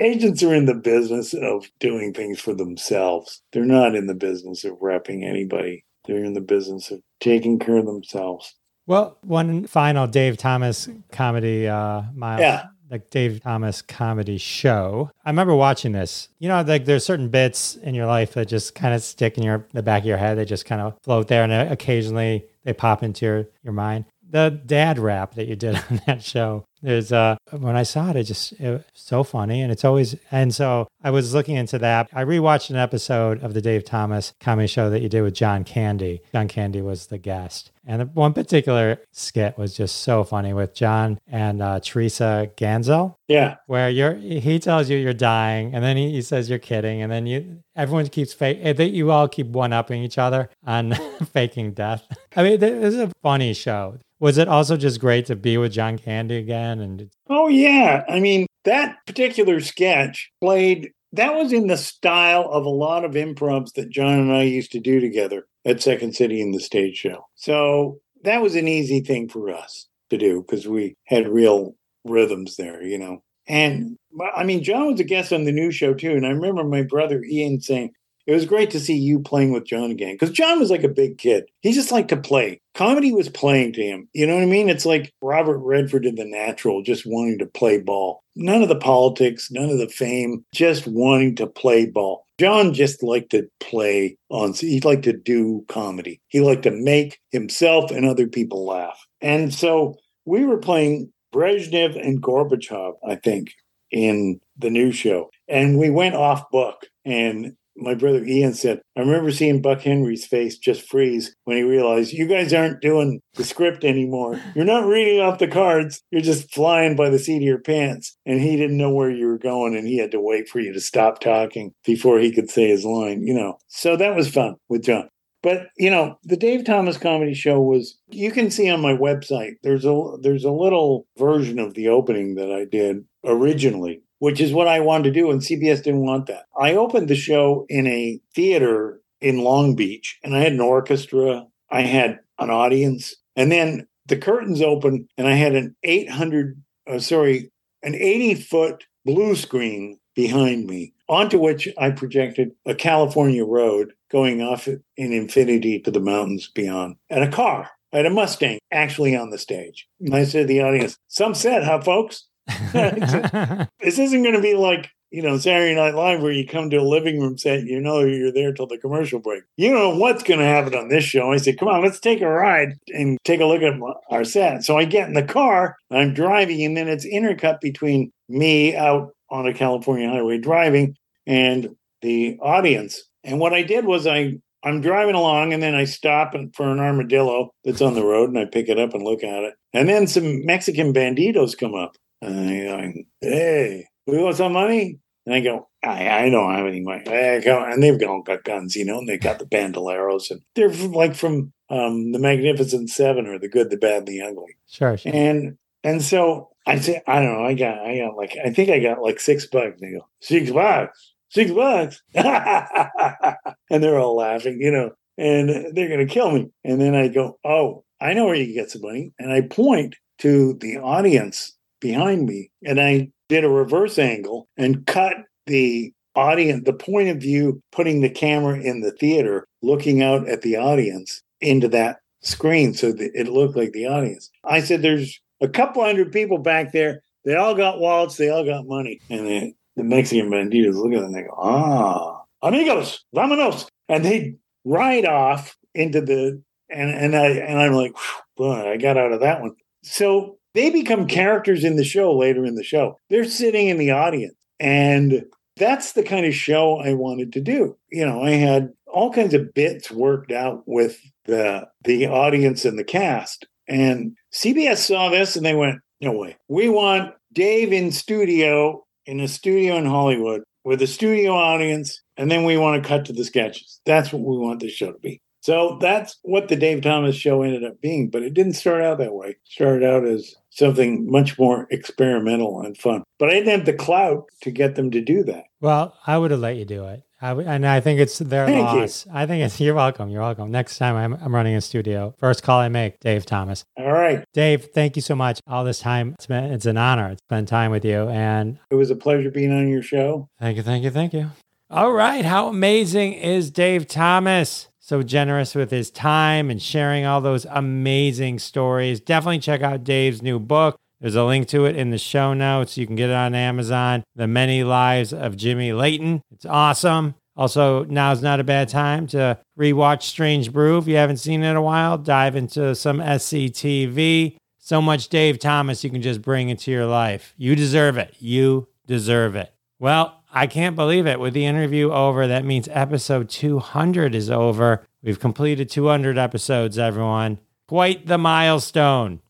agents are in the business of doing things for themselves. They're not in the business of repping anybody. They're in the business of taking care of themselves. Well, one final Dave Thomas comedy, uh, Miles. Yeah like Dave Thomas comedy show. I remember watching this. You know, like there's certain bits in your life that just kind of stick in your the back of your head. They just kind of float there, and occasionally they pop into your, your mind. The dad rap that you did on that show there's uh when I saw it, it just it was so funny, and it's always and so I was looking into that. I rewatched an episode of the Dave Thomas comedy show that you did with John Candy. John Candy was the guest, and the one particular skit was just so funny with John and uh, Teresa Ganzel. Yeah, where you're he tells you you're dying, and then he, he says you're kidding, and then you everyone keeps fake eh, that you all keep one upping each other on faking death. I mean, it's a funny show. Was it also just great to be with John Candy again? And oh yeah, I mean that particular sketch played. That was in the style of a lot of improvs that John and I used to do together at Second City in the stage show. So that was an easy thing for us to do because we had real rhythms there, you know. And I mean, John was a guest on the new show too. And I remember my brother Ian saying, it was great to see you playing with John again because John was like a big kid. He just liked to play. Comedy was playing to him. You know what I mean? It's like Robert Redford in The Natural, just wanting to play ball. None of the politics, none of the fame, just wanting to play ball. John just liked to play on, he liked to do comedy. He liked to make himself and other people laugh. And so we were playing Brezhnev and Gorbachev, I think, in the new show. And we went off book. And my brother Ian said, I remember seeing Buck Henry's face just freeze when he realized you guys aren't doing the script anymore. You're not reading off the cards. You're just flying by the seat of your pants. And he didn't know where you were going and he had to wait for you to stop talking before he could say his line, you know. So that was fun with John. But you know, the Dave Thomas comedy show was you can see on my website. There's a there's a little version of the opening that I did originally which is what I wanted to do. And CBS didn't want that. I opened the show in a theater in Long Beach and I had an orchestra, I had an audience, and then the curtains opened and I had an 800, uh, sorry, an 80 foot blue screen behind me onto which I projected a California road going off in infinity to the mountains beyond, and a car. I had a Mustang actually on the stage. And I said to the audience, some set, huh, folks? this isn't going to be like you know, Saturday Night Live where you come to a living room set, you know you're there till the commercial break. You know what's going to happen on this show. I said, come on, let's take a ride and take a look at our set. So I get in the car, I'm driving, and then it's intercut between me out on a California highway driving and the audience. And what I did was I I'm driving along and then I stop for an armadillo that's on the road and I pick it up and look at it. And then some Mexican banditos come up. And I go, hey, we want some money? And I go, I, I don't have any money. And they've all got guns, you know, and they've got the bandoleros. And they're from, like from um, the Magnificent Seven or the Good, the Bad, and the Ugly. Sure, sure. And and so I say, I don't know, I got, I got like, I think I got like six bucks. They go, six bucks, six bucks. and they're all laughing, you know, and they're going to kill me. And then I go, oh, I know where you can get some money. And I point to the audience behind me and I did a reverse angle and cut the audience, the point of view, putting the camera in the theater, looking out at the audience into that screen so that it looked like the audience. I said, There's a couple hundred people back there. They all got wallets, they all got money. And the, the Mexican banditos look at them and they go, Ah, amigos, vámonos. And they ride off into the and and I and I'm like, boy, I got out of that one. So they become characters in the show later in the show. They're sitting in the audience. And that's the kind of show I wanted to do. You know, I had all kinds of bits worked out with the the audience and the cast. And CBS saw this and they went, "No way. We want Dave in studio in a studio in Hollywood with a studio audience and then we want to cut to the sketches. That's what we want this show to be." So that's what the Dave Thomas show ended up being, but it didn't start out that way. It started out as something much more experimental and fun. But I didn't have the clout to get them to do that. Well, I would have let you do it. I w- and I think it's their Thank loss. I think it's you're welcome. You're welcome. Next time I'm, I'm running a studio, first call I make, Dave Thomas. All right. Dave, thank you so much. All this time, it's been it's an honor. to spend time with you, and It was a pleasure being on your show. thank you, thank you, thank you. All right, how amazing is Dave Thomas? So generous with his time and sharing all those amazing stories. Definitely check out Dave's new book. There's a link to it in the show notes. You can get it on Amazon. The Many Lives of Jimmy Layton. It's awesome. Also, now's not a bad time to rewatch Strange Brew. If you haven't seen it in a while, dive into some SCTV. So much Dave Thomas you can just bring into your life. You deserve it. You deserve it. Well, I can't believe it. With the interview over, that means episode 200 is over. We've completed 200 episodes, everyone. Quite the milestone.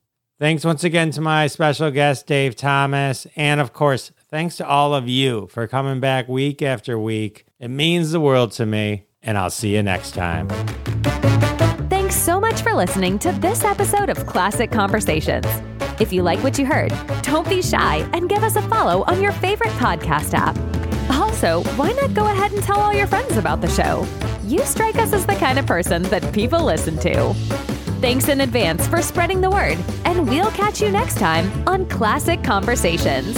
Thanks once again to my special guest, Dave Thomas. And of course, thanks to all of you for coming back week after week. It means the world to me, and I'll see you next time. Thanks so much for listening to this episode of Classic Conversations. If you like what you heard, don't be shy and give us a follow on your favorite podcast app. Also, why not go ahead and tell all your friends about the show? You strike us as the kind of person that people listen to. Thanks in advance for spreading the word, and we'll catch you next time on Classic Conversations.